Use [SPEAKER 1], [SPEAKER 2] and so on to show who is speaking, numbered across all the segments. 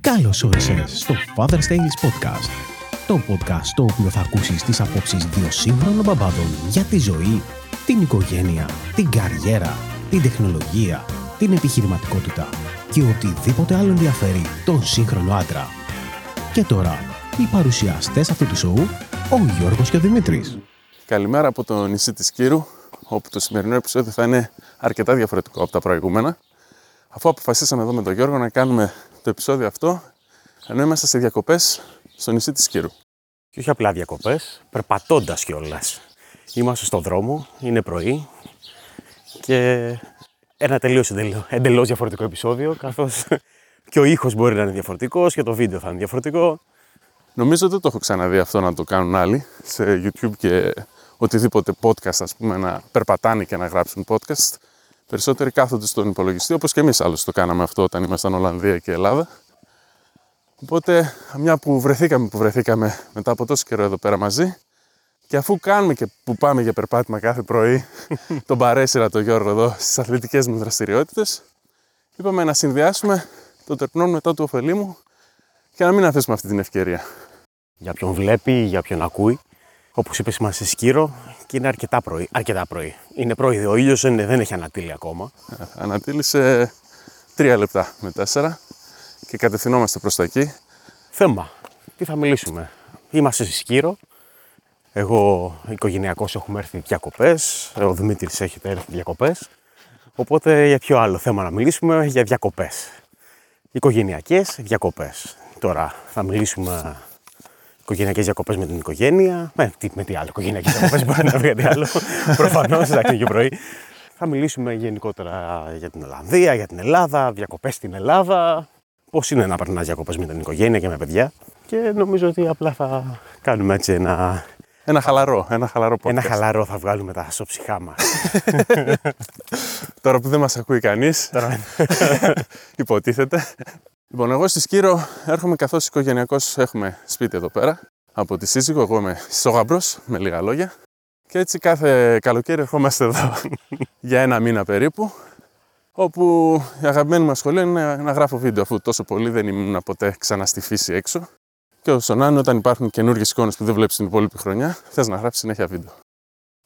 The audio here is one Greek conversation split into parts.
[SPEAKER 1] Καλώς όρισες στο Father's Tales Podcast. Το podcast στο οποίο θα ακούσεις τις απόψεις δύο σύγχρονων μπαμπάδων για τη ζωή, την οικογένεια, την καριέρα, την τεχνολογία, την επιχειρηματικότητα και οτιδήποτε άλλο ενδιαφέρει τον σύγχρονο άντρα. Και τώρα, οι παρουσιαστές αυτού του σοου, ο Γιώργος και ο Δημήτρης.
[SPEAKER 2] Καλημέρα από το νησί της Κύρου, όπου το σημερινό επεισόδιο θα είναι αρκετά διαφορετικό από τα προηγούμενα. Αφού αποφασίσαμε εδώ με τον Γιώργο να κάνουμε το επεισόδιο αυτό, ενώ είμαστε σε διακοπές στο νησί της Κύρου.
[SPEAKER 3] Και όχι απλά διακοπές, περπατώντας κιόλας. Είμαστε στον δρόμο, είναι πρωί και ένα τελείως εντελώς διαφορετικό επεισόδιο, καθώς και ο ήχος μπορεί να είναι διαφορετικός και το βίντεο θα είναι διαφορετικό.
[SPEAKER 2] Νομίζω δεν το έχω ξαναδεί αυτό να το κάνουν άλλοι σε YouTube και οτιδήποτε podcast, ας πούμε, να περπατάνε και να γράψουν podcast. Περισσότεροι κάθονται στον υπολογιστή, όπως και εμείς άλλως το κάναμε αυτό όταν ήμασταν Ολλανδία και Ελλάδα. Οπότε, μια που βρεθήκαμε που βρεθήκαμε μετά από τόσο καιρό εδώ πέρα μαζί, και αφού κάνουμε και που πάμε για περπάτημα κάθε πρωί, τον παρέσυρα τον Γιώργο εδώ στις αθλητικές μου δραστηριότητες, είπαμε να συνδυάσουμε το τερπνό μετά του ωφελήμου και να μην αφήσουμε αυτή την ευκαιρία.
[SPEAKER 3] Για ποιον βλέπει, για ποιον ακούει. Όπως είπες, είμαστε σκύρο και είναι αρκετά πρωί. Αρκετά πρωί. Είναι πρωί. Ο ήλιος δεν, δεν έχει ανατείλει ακόμα.
[SPEAKER 2] Ανατήλησε τρία λεπτά με τέσσερα και κατευθυνόμαστε προς τα εκεί.
[SPEAKER 3] Θέμα. Τι θα μιλήσουμε; Είμαστε στη Σκύρο. Εγώ οικογενειακώς έχουμε έρθει διακοπές. Ο Δημήτρης έχετε έρθει διακοπές. Οπότε για ποιο άλλο θέμα να μιλήσουμε, για διακοπές. Οικογενειακές διακοπές. Τώρα θα μιλήσουμε οικογενειακές διακοπές με την οικογένεια. Με τι, με τι άλλο, οικογενειακές διακοπές μπορεί να βρει κάτι άλλο. Προφανώς, εντάξει, και πρωί. Θα μιλήσουμε γενικότερα για την Ολλανδία, για την Ελλάδα, διακοπές στην Ελλάδα. Πώς είναι να περνάς διακοπές με την οικογένεια και με παιδιά. Και νομίζω ότι απλά θα κάνουμε έτσι ένα.
[SPEAKER 2] Ένα χαλαρό, ένα χαλαρό podcast.
[SPEAKER 3] Ένα χαλαρό θα βγάλουμε τα στο ψυχά μας.
[SPEAKER 2] Τώρα που δεν μας ακούει κανείς, υποτίθεται. Λοιπόν, εγώ στη Σκύρο έρχομαι καθώς οικογενειακός έχουμε σπίτι εδώ πέρα. Από τη σύζυγο, εγώ είμαι σόγαμπρος, με λίγα λόγια. Και έτσι κάθε καλοκαίρι ερχόμαστε εδώ για ένα μήνα περίπου. Όπου η αγαπημένη μας σχολή είναι να γράφω βίντεο, αφού τόσο πολύ δεν ήμουν ποτέ ξανά στη φύση έξω. Και όσο να είναι, όταν υπάρχουν καινούργιες εικόνες που δεν βλέπεις την υπόλοιπη χρονιά, θες να γράψεις συνέχεια βίντεο.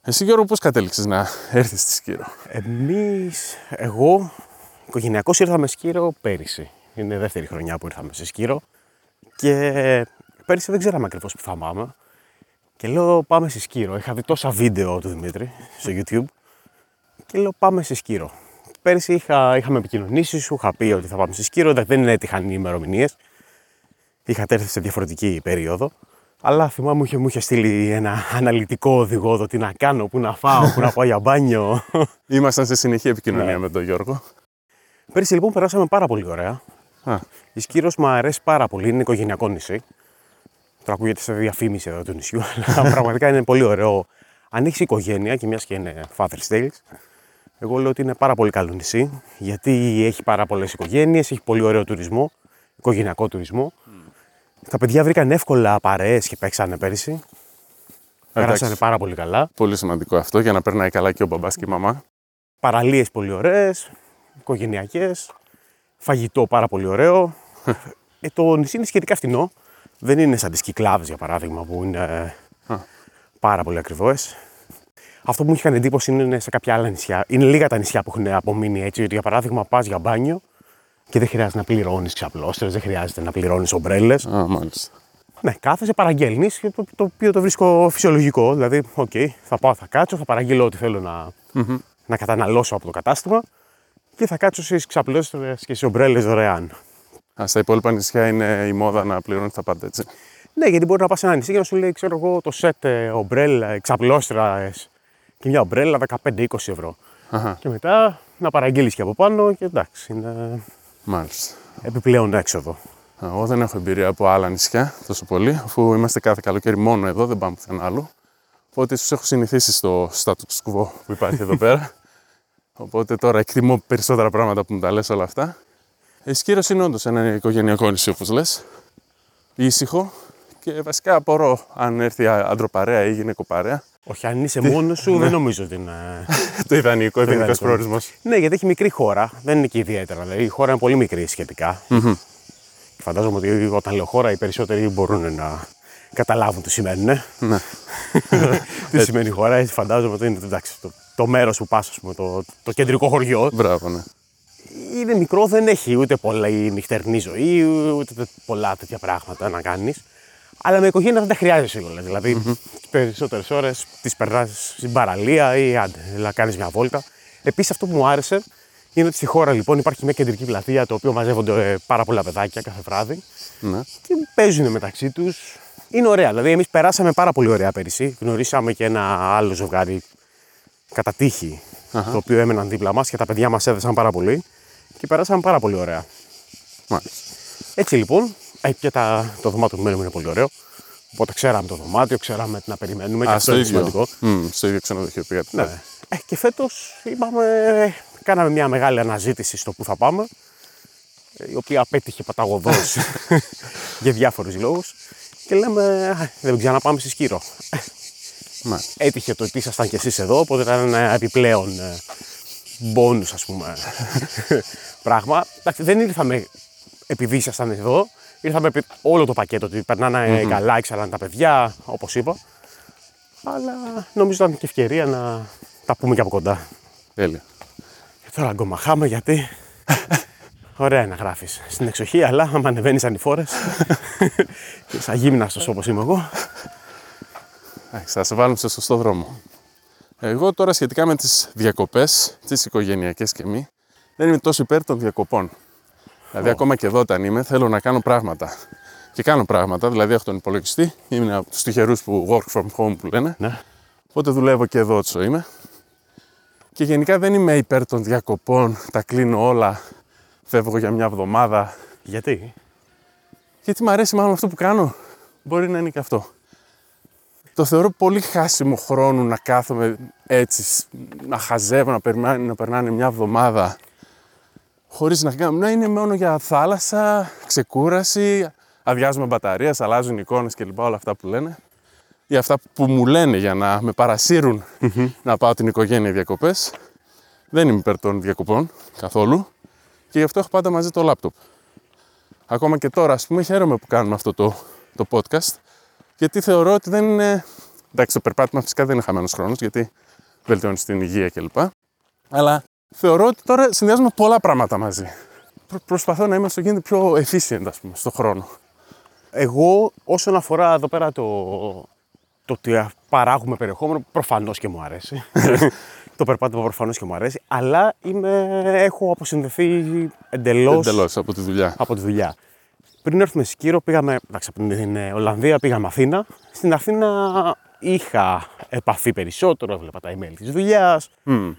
[SPEAKER 2] Εσύ, Γιώργο, πώς κατέληξες να έρθεις στη Σκύρο;
[SPEAKER 3] Εμείς, εγώ, οικογενειακώς ήρθαμε Σκύρο πέρυσι. Είναι η δεύτερη χρονιά που ήρθαμε σε Σκύρο. Και πέρυσι δεν ξέραμε ακριβώς που θα πάμε. Και λέω πάμε σε Σκύρο. Είχα δει τόσα βίντεο του Δημήτρη στο YouTube. Και λέω πάμε σε Σκύρο. Πέρυσι είχα, είχαμε επικοινωνήσεις, σου είχα πει ότι θα πάμε σε Σκύρο. Δεν έτυχαν οι ημερομηνίες. Είχατε έρθει σε διαφορετική περίοδο. Αλλά θυμάμαι μου είχε, μου είχε στείλει ένα αναλυτικό οδηγό εδώ τι να κάνω, πού να φάω, πού να πάω για μπάνιο.
[SPEAKER 2] Ήμασταν σε συνεχή επικοινωνία
[SPEAKER 3] Ναι.
[SPEAKER 2] με τον Γιώργο.
[SPEAKER 3] Πέρυσι λοιπόν περάσαμε πάρα πολύ ωραία.
[SPEAKER 2] Α,
[SPEAKER 3] Η Σκύρος μου αρέσει πάρα πολύ, είναι οικογενειακό νησί. Τώρα ακούγεται σε διαφήμιση εδώ του νησιού, αλλά πραγματικά είναι πολύ ωραίο. Αν έχεις οικογένεια και μιας και είναι Father's Tales, εγώ λέω ότι είναι πάρα πολύ καλό νησί, γιατί έχει πάρα πολλές οικογένειες, έχει πολύ ωραίο τουρισμό, οικογενειακό τουρισμό. Τα παιδιά βρήκαν εύκολα παρέες και παίξανε πέρυσι. Περάσανε πάρα πολύ καλά.
[SPEAKER 2] πολύ σημαντικό αυτό για να περνάει καλά και ο μπαμπάς και η μαμά.
[SPEAKER 3] Παραλίες πολύ ωραίες, οικογενειακές. Φαγητό πάρα πολύ ωραίο. ε, το νησί είναι σχετικά φθηνό. Δεν είναι σαν τις Κυκλάβε για παράδειγμα που είναι
[SPEAKER 2] Α.
[SPEAKER 3] πάρα πολύ ακριβώ. Αυτό που μου είχε κάνει εντύπωση είναι σε κάποια άλλα νησιά. Είναι λίγα τα νησιά που έχουν απομείνει έτσι. Ότι για παράδειγμα πας για μπάνιο και δεν χρειάζεται να πληρώνεις ξαπλώστερε, δεν χρειάζεται να πληρώνεις ομπρέλες.
[SPEAKER 2] Α, μάλιστα.
[SPEAKER 3] Ναι, κάθεσαι, παραγγέλνεις και το, το οποίο το βρίσκω φυσιολογικό. Δηλαδή, οκ, θα πάω, θα κάτσω, θα παραγγείλω ό,τι θέλω να, να καταναλώσω από το κατάστημα και θα κάτσω στις ξαπλώστρες και στις ομπρέλες δωρεάν.
[SPEAKER 2] Α, στα υπόλοιπα νησιά είναι η μόδα να πληρώνεις τα πάντα έτσι.
[SPEAKER 3] Ναι, γιατί μπορεί να πας σε ένα νησί και να σου λέει, ξέρω εγώ, το σετ ε, ομπρέλα, ξαπλώστρας και μια ομπρέλα 15-20 ευρώ.
[SPEAKER 2] Αχα,
[SPEAKER 3] Και μετά να παραγγείλεις και από πάνω και εντάξει, είναι
[SPEAKER 2] μάλιστα.
[SPEAKER 3] επιπλέον έξοδο.
[SPEAKER 2] Εγώ δεν έχω εμπειρία από άλλα νησιά τόσο πολύ, αφού είμαστε κάθε καλοκαίρι μόνο εδώ, δεν πάμε πουθενά άλλο. Οπότε ίσως έχω συνηθίσει στο status quo που υπάρχει εδώ πέρα. Οπότε τώρα εκτιμώ περισσότερα πράγματα που μου τα λες όλα αυτά. Η Σκύρος είναι όντως ένα οικογενειακό νησί, όπως λες. Ήσυχο και βασικά απορώ αν έρθει αντροπαρέα ή γυναικοπαρέα.
[SPEAKER 3] Όχι, αν είσαι μόνος σου, δεν νομίζω ότι είναι.
[SPEAKER 2] το ιδανικό, ιδανικός
[SPEAKER 3] ιδανικό.
[SPEAKER 2] προορισμός.
[SPEAKER 3] ναι, γιατί έχει μικρή χώρα. Δεν είναι και ιδιαίτερα. Δηλαδή, η χώρα είναι πολύ μικρή σχετικά. Φαντάζομαι ότι όταν λέω χώρα οι περισσότεροι μπορούν να καταλάβουν τι σημαίνει. Ναι.
[SPEAKER 2] Ναι.
[SPEAKER 3] τι σημαίνει χώρα, έτσι φαντάζομαι ότι είναι εντάξει, το, το μέρος που πας, το, το κεντρικό χωριό.
[SPEAKER 2] Μπράβο, ναι.
[SPEAKER 3] Είναι μικρό, δεν έχει ούτε πολλά η νυχτερινή ζωή, ούτε τε- πολλά τέτοια πράγματα να κάνεις. Αλλά με οικογένεια δεν τα χρειάζεσαι όλα. Δηλαδή, τι περισσότερες ώρες τις περνάς στην παραλία ή άντε, να κάνεις μια βόλτα. Επίσης, αυτό που μου άρεσε είναι ότι στη χώρα λοιπόν υπάρχει μια κεντρική πλατεία το οποίο μαζεύονται ε, πάρα πολλά παιδάκια κάθε βράδυ
[SPEAKER 2] ναι.
[SPEAKER 3] και παίζουν μεταξύ τους. Είναι ωραία. Δηλαδή, εμείς περάσαμε πάρα πολύ ωραία πέρυσι. Γνωρίσαμε και ένα άλλο ζευγάρι κατά τύχη, το οποίο έμεναν δίπλα μας και τα παιδιά μας έδεσαν πάρα πολύ και περάσαμε πάρα πολύ ωραία.
[SPEAKER 2] Μάλιστα.
[SPEAKER 3] Έτσι λοιπόν, ε, και τα, το δωμάτιο που μένουμε είναι πολύ ωραίο. Οπότε ξέραμε το δωμάτιο, ξέραμε τι να περιμένουμε και
[SPEAKER 2] Α,
[SPEAKER 3] αυτό
[SPEAKER 2] στο
[SPEAKER 3] είναι
[SPEAKER 2] ίδιο.
[SPEAKER 3] σημαντικό.
[SPEAKER 2] Μμ, στο ίδιο ξενοδοχείο πήγατε.
[SPEAKER 3] Ναι. Ε, και φέτος είπαμε, κάναμε μια μεγάλη αναζήτηση στο που θα πάμε, ε, η οποία απέτυχε παταγωδός για διάφορους λόγους. Και λέμε, «Α, δεν ξαναπάμε στη Σκύρο.
[SPEAKER 2] Μάλιστα.
[SPEAKER 3] Έτυχε το ότι ήσασταν κι εσείς εδώ, οπότε ήταν ένα επιπλέον ε, μπόνους ας πούμε πράγμα. Εντάξει, δεν ήρθαμε επειδή ήσασταν εδώ, ήρθαμε επί όλο το πακέτο, ότι περνάνε καλά, ήξεραν τα παιδιά, όπως είπα. Αλλά νομίζω ήταν και ευκαιρία να τα πούμε και από κοντά.
[SPEAKER 2] Τέλεια.
[SPEAKER 3] Και τώρα γκομαχάμε γιατί ωραία είναι να γράφεις στην εξοχή, αλλά άμα ανεβαίνεις ανηφόρες και σαν γύμναστος όπως είμαι εγώ,
[SPEAKER 2] Εντάξει, θα σε βάλουμε στο σωστό δρόμο. Εγώ τώρα σχετικά με τις διακοπές, τις οικογενειακές και μη, δεν είμαι τόσο υπέρ των διακοπών. Δηλαδή, ακόμα και εδώ όταν είμαι, θέλω να κάνω πράγματα. Και κάνω πράγματα, δηλαδή έχω τον υπολογιστή, είμαι από τους τυχερούς που work from home που λένε,
[SPEAKER 3] ναι.
[SPEAKER 2] οπότε δουλεύω και εδώ όσο είμαι. Και γενικά δεν είμαι υπέρ των διακοπών, τα κλείνω όλα, φεύγω για μια εβδομάδα.
[SPEAKER 3] Γιατί;
[SPEAKER 2] Γιατί μου αρέσει μάλλον αυτό που κάνω. Μπορεί να είναι και αυτό. Το θεωρώ πολύ χάσιμο χρόνο να κάθομαι έτσι, σ- να χαζεύω, να περνάνε, να περνάνε μια εβδομάδα χωρίς να κάνω. Να είναι μόνο για θάλασσα, ξεκούραση, αδειάζουμε μπαταρίες, αλλάζουν εικόνες κλπ. Όλα αυτά που λένε. Ή αυτά που μου λένε για να με παρασύρουν να πάω την οικογένεια διακοπές. Δεν είμαι υπέρ των διακοπών καθόλου και γι' αυτό έχω πάντα μαζί το λάπτοπ. Ακόμα και τώρα, ας πούμε, χαίρομαι που κάνουμε αυτό το, το podcast, γιατί θεωρώ ότι δεν είναι... Εντάξει, το περπάτημα φυσικά δεν είναι χαμένος χρόνος, γιατί βελτιώνεις την υγεία κλπ. Αλλά θεωρώ ότι τώρα συνδυάζουμε πολλά πράγματα μαζί. Προ- προσπαθώ να είμαι όσο γίνεται πιο efficient, ας πούμε, στο χρόνο.
[SPEAKER 3] Εγώ όσον αφορά εδώ πέρα το, το ότι παράγουμε περιεχόμενο, προφανώς και μου αρέσει. το περπάτημα προφανώς και μου αρέσει, αλλά είμαι, έχω αποσυνδεθεί εντελώς,
[SPEAKER 2] Εντελώς από τη δουλειά.
[SPEAKER 3] από τη δουλειά. Πριν έρθουμε στη Σκύρο, πήγαμε, εντάξει, από την ε, Ολλανδία πήγαμε Αθήνα. Στην Αθήνα είχα επαφή περισσότερο, έβλεπα τα email της δουλειάς.
[SPEAKER 2] Μμ.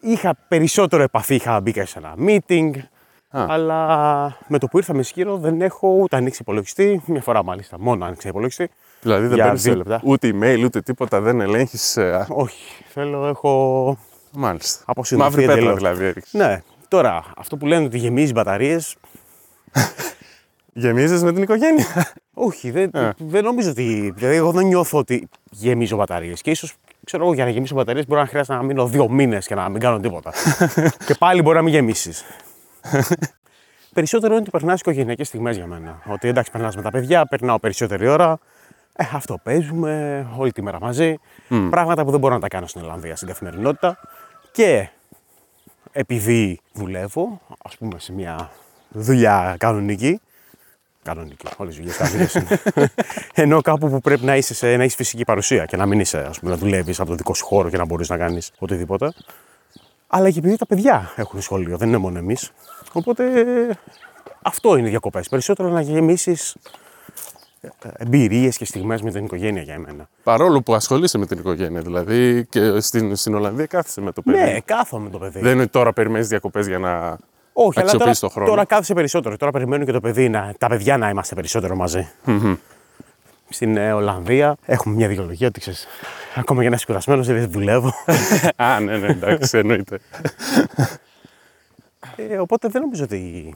[SPEAKER 3] Είχα περισσότερο επαφή, είχα μπει και σε ένα meeting.
[SPEAKER 2] Α.
[SPEAKER 3] Αλλά με το που ήρθαμε στη Σκύρο δεν έχω ούτε ανοίξει υπολογιστή. Μια φορά μάλιστα μόνο άνοιξα υπολογιστή.
[SPEAKER 2] Δηλαδή δεν
[SPEAKER 3] Για
[SPEAKER 2] παίρνεις
[SPEAKER 3] δύο λεπτά.
[SPEAKER 2] ούτε email ούτε τίποτα, δεν ελέγχεις.
[SPEAKER 3] Όχι, θέλω, έχω
[SPEAKER 2] μάλιστα.
[SPEAKER 3] αποσυνδεθεί
[SPEAKER 2] Μαύρη πέτρα
[SPEAKER 3] εντελώς.
[SPEAKER 2] δηλαδή έριξε.
[SPEAKER 3] Ναι, τώρα αυτό που λένε ότι γεμίζει μπαταρίες.
[SPEAKER 2] Γεμίζεις με την οικογένεια.
[SPEAKER 3] Όχι, δεν,
[SPEAKER 2] Ε.
[SPEAKER 3] δεν νομίζω ότι. Δηλαδή, εγώ δεν νιώθω ότι γεμίζω μπαταρίες. Και ίσως, ξέρω εγώ, για να γεμίσω μπαταρίες μπορεί να χρειάζεται να μείνω δύο μήνες και να μην κάνω τίποτα. και πάλι μπορεί να μην γεμίσεις. Περισσότερο είναι ότι περνάς οικογενειακές στιγμές για μένα. Ότι εντάξει, περνάς με τα παιδιά, περνάω περισσότερη ώρα. Ε, αυτό παίζουμε όλη τη μέρα μαζί. Πράγματα που δεν μπορώ να τα κάνω στην Ελλανδία στην καθημερινότητα. Και επειδή δουλεύω, ας πούμε σε μια δουλειά κανονική, κανονική, όλες οι δουλειές κανονικές είναι, ενώ κάπου που πρέπει να είσαι σε, να έχεις φυσική παρουσία και να μην είσαι, ας πούμε, να δουλεύεις από το δικό σου χώρο και να μπορείς να κάνεις οτιδήποτε. Αλλά και επειδή τα παιδιά έχουν σχολείο, δεν είναι μόνο εμείς. Οπότε ε, αυτό είναι οι διακοπές. Περισσότερο να γεμίσεις εμπειρίες και στιγμές με την οικογένεια για εμένα.
[SPEAKER 2] Παρόλο που ασχολείσαι με την οικογένεια, δηλαδή και στην, στην Ολλανδία κάθεσαι με το παιδί.
[SPEAKER 3] Ναι, κάθομαι με το παιδί.
[SPEAKER 2] Δεν είναι ότι τώρα περιμένει διακοπές για να.
[SPEAKER 3] Όχι, αλλά τώρα,
[SPEAKER 2] αξιοποιείς το χρόνο.
[SPEAKER 3] τώρα κάθεσαι περισσότερο. Τώρα περιμένω και το παιδί, να, τα παιδιά να είμαστε περισσότερο μαζί. Στην ε, Ολλανδία έχουμε μια δικαιολογία ότι ξέρεις, ακόμα και να είσαι κουρασμένος, δεν δουλεύω.
[SPEAKER 2] Α, ναι, ναι, εντάξει, εννοείται.
[SPEAKER 3] ε, οπότε δεν νομίζω ότι.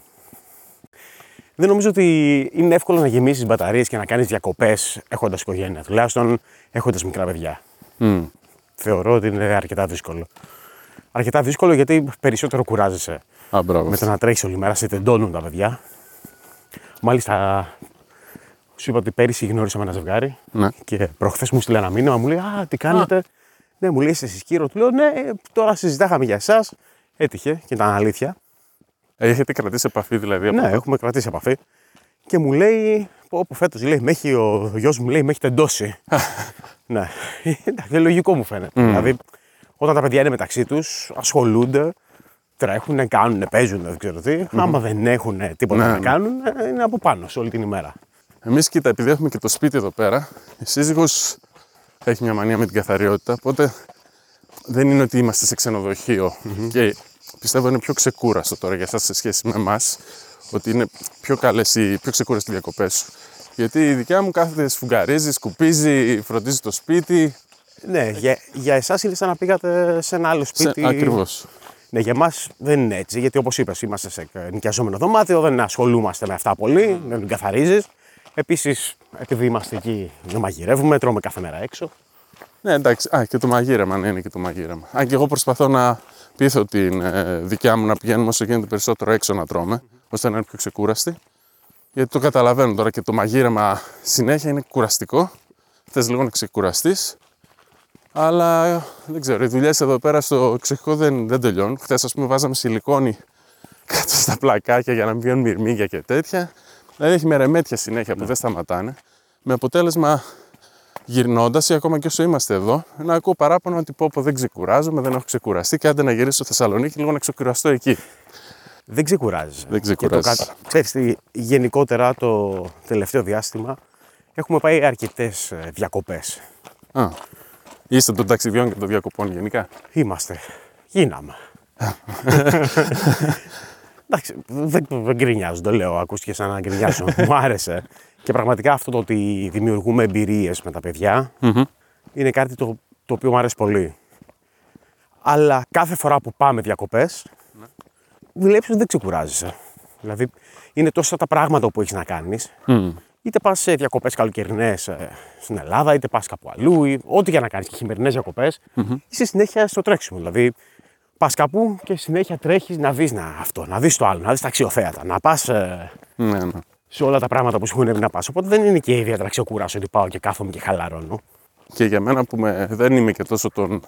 [SPEAKER 3] Δεν νομίζω ότι είναι εύκολο να γεμίσεις μπαταρίες και να κάνεις διακοπές έχοντας οικογένεια. Τουλάχιστον έχοντας μικρά παιδιά.
[SPEAKER 2] Μμ.
[SPEAKER 3] Θεωρώ ότι είναι αρκετά δύσκολο. Αρκετά δύσκολο γιατί περισσότερο κουράζεσαι.
[SPEAKER 2] Α, μπράβο.
[SPEAKER 3] με το να τρέχεις όλη μέρα, σε τεντώνουν τα παιδιά. Μάλιστα, σου είπα ότι πέρυσι γνώρισαμε ένα ζευγάρι
[SPEAKER 2] Ναι.
[SPEAKER 3] και προχθές μου στείλε ένα μήνυμα. Μου λέει Α, τι κάνετε; Ναι, μου λέει Είσαι εσείς Κύρο. Του λέω Ναι, τώρα συζητάγαμε για εσάς. Έτυχε και ήταν αλήθεια.
[SPEAKER 2] Έχετε κρατήσει επαφή δηλαδή από
[SPEAKER 3] Ναι, έχουμε κρατήσει επαφή. Και μου λέει, πω, πω φέτος, λέει, με έχει, ο γιος μου λέει, με έχει τεντώσει. ναι, εντάξει, λογικό μου φαίνεται. Δηλαδή, όταν τα παιδιά είναι μεταξύ τους, ασχολούνται, τρέχουν, κάνουν, παίζουν, δεν ξέρω τι. Άμα δεν έχουν τίποτα
[SPEAKER 2] Ναι,
[SPEAKER 3] να
[SPEAKER 2] ναι.
[SPEAKER 3] κάνουν, ε, είναι από πάνω σε όλη την ημέρα.
[SPEAKER 2] Εμείς, κοίτα, επειδή έχουμε και το σπίτι εδώ πέρα, η σύζυγος έχει μια μανία με την καθαριότητα. Οπότε δεν είναι ότι είμαστε σε ξενοδοχειο Και πιστεύω είναι πιο ξεκούραστο τώρα για εσάς σε σχέση με εμάς. Ότι είναι πιο καλές οι πιο ξεκούραστες οι διακοπές σου. Γιατί η δικιά μου κάθεται, σφουγγαρίζει, σκουπίζει, φροντίζει το σπίτι.
[SPEAKER 3] Ναι, για, για εσάς είναι σαν να πήγατε σε ένα άλλο σπίτι.
[SPEAKER 2] Ακριβώς.
[SPEAKER 3] Ναι, για εμάς δεν είναι έτσι. Γιατί όπως είπες, είμαστε σε νοικιαζόμενο δωμάτιο, δεν ασχολούμαστε με αυτά πολύ, δεν καθαρίζεις. Επίσης, επειδή είμαστε εκεί, δεν μαγειρεύουμε, τρώμε κάθε μέρα έξω.
[SPEAKER 2] Ναι, εντάξει. Α, και το μαγείρεμα, ναι, είναι και το μαγείρεμα. Αν και εγώ προσπαθώ να πείθω την ε, δικιά μου να πηγαίνουμε όσο γίνεται περισσότερο έξω να τρώμε, ώστε να είναι πιο ξεκούραστη. Γιατί το καταλαβαίνω τώρα και το μαγείρεμα συνέχεια είναι κουραστικό. Θες λίγο να ξεκουραστείς. Αλλά δεν ξέρω, οι δουλειές εδώ πέρα στο εξοχικό δεν, δεν τελειώνουν. Χθες, ας πούμε, βάζαμε σιλικόνη κάτω στα πλακάκια για να μην βγαίνουν μυρμήγκια και τέτοια. Δηλαδή έχει μερεμέτια συνέχεια που δεν σταματάνε. Με αποτέλεσμα γυρνώντας ή ακόμα και όσο είμαστε εδώ, να ακούω παράπονο ότι πω, πω δεν ξεκουράζομαι, δεν έχω ξεκουραστεί και άντε να γυρίσω στο Θεσσαλονίκη λίγο να ξεκουραστώ εκεί.
[SPEAKER 3] Δεν ξεκουράζει.
[SPEAKER 2] Δεν ξεκουράζεις.
[SPEAKER 3] Ξέρεις τι, γενικότερα το τελευταίο διάστημα έχουμε πάει αρκετές διακοπές.
[SPEAKER 2] Α, είστε των ταξιδιών και των διακοπών γενικά.
[SPEAKER 3] Είμαστε. Γίναμε. Εντάξει, δεν, δεν γκρινιάζω, το λέω. Ακούστηκες σαν να γκρινιάζω. Μου άρεσε. Και πραγματικά αυτό το ότι δημιουργούμε εμπειρίες με τα παιδιά είναι κάτι το, το οποίο μου άρεσε πολύ. Αλλά κάθε φορά που πάμε διακοπές, βλέπει ότι δεν ξεκουράζεσαι. Δηλαδή, είναι τόσα τα πράγματα που έχεις να κάνεις. Είτε πας σε διακοπές καλοκαιρινές στην Ελλάδα, είτε πας κάπου αλλού, ή ό,τι για να κάνεις και χειμερινές διακοπές, είσαι συνέχεια στο τρέξιμο. Δηλαδή, πας κάπου και συνέχεια τρέχεις να δεις να, αυτό, να δεις το άλλο, να δεις τα αξιοθέατα, να πας
[SPEAKER 2] Ναι, ναι.
[SPEAKER 3] σε όλα τα πράγματα που σου έχουν να πας. Οπότε δεν είναι και ιδιαίτερα ξεκούρασο ότι πάω και κάθομαι και χαλαρώνω.
[SPEAKER 2] Και για μένα που με, δεν είμαι και τόσο των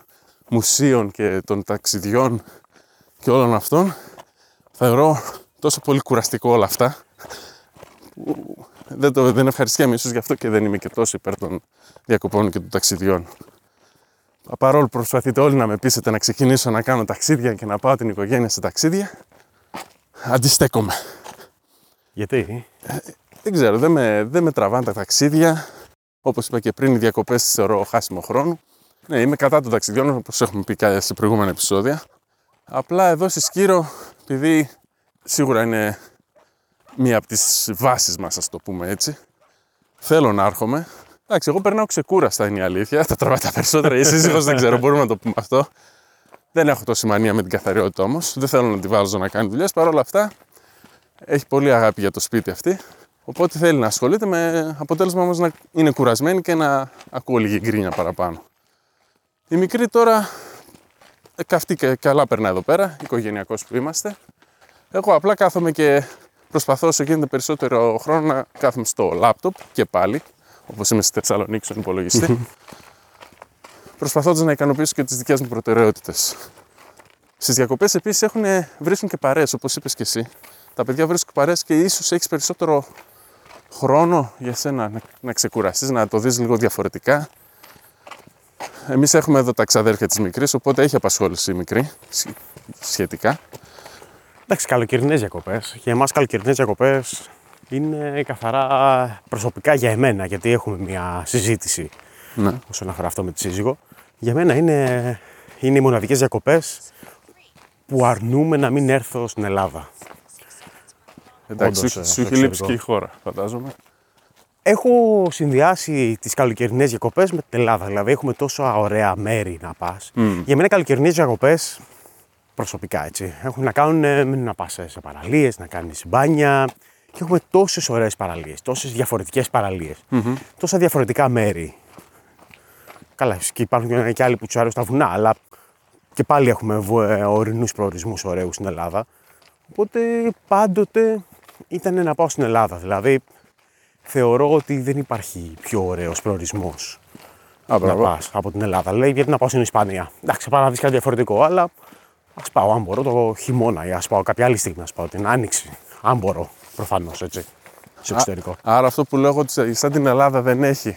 [SPEAKER 2] μουσείων και των ταξιδιών και όλων αυτών, θεωρώ τόσο πολύ κουραστικό όλα αυτά. που Δεν, το, δεν ευχαριστιέμαι ίσως γι' αυτό και δεν είμαι και τόσο υπέρ των διακοπών και των ταξιδιών. Παρόλο που προσπαθείτε όλοι να με πείσετε να ξεκινήσω να κάνω ταξίδια και να πάω την οικογένεια σε ταξίδια, αντιστέκομαι.
[SPEAKER 3] Γιατί;
[SPEAKER 2] Δεν ξέρω, δεν με, δεν με τραβάνε τα ταξίδια. Όπως είπα και πριν, οι διακοπές τις θεωρώ χάσιμο χρόνο. Ναι, είμαι κατά των ταξιδιών, όπως έχουμε πει και σε προηγούμενα επεισόδια. Απλά εδώ στη Σκύρο, επειδή σίγουρα είναι μία από τις βάσεις μας, ας το πούμε έτσι, θέλω να έρχομαι. Εντάξει, εγώ περνάω ξεκούραστα είναι η αλήθεια. Τα τραβάει τα περισσότερα. Η σύζυγος δεν ξέρω, μπορούμε να το πούμε αυτό. Δεν έχω τόση μανία με την καθαριότητα όμως. Δεν θέλω να τη βάζω να κάνει δουλειές. Παρ' όλα αυτά, έχει πολύ αγάπη για το σπίτι αυτή. Οπότε θέλει να ασχολείται με αποτέλεσμα όμως να είναι κουρασμένη και να ακούω λίγη γκρίνια παραπάνω. Η μικρή τώρα ε, καυτή και καλά περνά εδώ πέρα, οικογενειακός που είμαστε. Εγώ απλά κάθομαι και προσπαθώ όσο γίνεται περισσότερο χρόνο να κάθομαι στο λάπτοπ και πάλι, όπως είμαι στη Θεσσαλονίκη στον υπολογιστή, προσπαθώντας να ικανοποιήσω και τις δικές μου προτεραιότητες. Στις διακοπές επίσης έχουν, βρίσκουν και παρέες, όπως είπες και εσύ. Τα παιδιά βρίσκουν παρέες και ίσως έχεις περισσότερο χρόνο για σένα να, να ξεκουραστείς, να το δεις λίγο διαφορετικά. Εμείς έχουμε εδώ τα ξαδέρφια της μικρής, οπότε έχει απασχόληση η μικρή σχ- σχετικά.
[SPEAKER 3] Εντάξει, καλοκαιρινές διακοπές. Για εμάς, καλοκαιρινές διακοπές είναι καθαρά προσωπικά για εμένα, γιατί έχουμε μια συζήτηση
[SPEAKER 2] Ναι.
[SPEAKER 3] όσον αφορά αυτό με τη σύζυγο. Για μένα είναι, είναι οι μοναδικές διακοπές που αρνούμε να μην έρθω στην Ελλάδα.
[SPEAKER 2] Εντάξει,
[SPEAKER 3] Όντως,
[SPEAKER 2] σου,
[SPEAKER 3] ε,
[SPEAKER 2] σου έχει
[SPEAKER 3] αυτό
[SPEAKER 2] λείψει
[SPEAKER 3] εξαιρετικό.
[SPEAKER 2] και η χώρα, φαντάζομαι.
[SPEAKER 3] Έχω συνδυάσει τις καλοκαιρινές διακοπές με την Ελλάδα. Δηλαδή, έχουμε τόσο ωραία μέρη να πας. Για μένα, οι καλοκαιρινές διακοπές, προσωπικά έτσι, έχουν να κάνουν ε, με να πας σε παραλίες, να κάνεις μπάνια. Και έχουμε τόσες ωραίες παραλίες, τόσες διαφορετικές τόσα διαφορετικά μέρη. Καλά, φυσικά και υπάρχουν και άλλοι που τους αρέσουν τα βουνά, αλλά και πάλι έχουμε ορεινούς προορισμούς ωραίους στην Ελλάδα. Οπότε πάντοτε ήταν να πάω στην Ελλάδα. Δηλαδή, θεωρώ ότι δεν υπάρχει πιο ωραίος προορισμός
[SPEAKER 2] Α,
[SPEAKER 3] να
[SPEAKER 2] μπράβο.
[SPEAKER 3] πας από την Ελλάδα. Λέει, γιατί να πάω στην Ισπανία. Εντάξει, πάω να δεις κάτι διαφορετικό, αλλά ας πάω, αν μπορώ, το χειμώνα ή ας πάω κάποια άλλη στιγμή, ας πάω την άνοιξη. Αν μπορώ, προφανώς, έτσι, στο εξωτερικό.
[SPEAKER 2] Άρα αυτό που λέω ότι σαν την Ελλάδα δεν έχει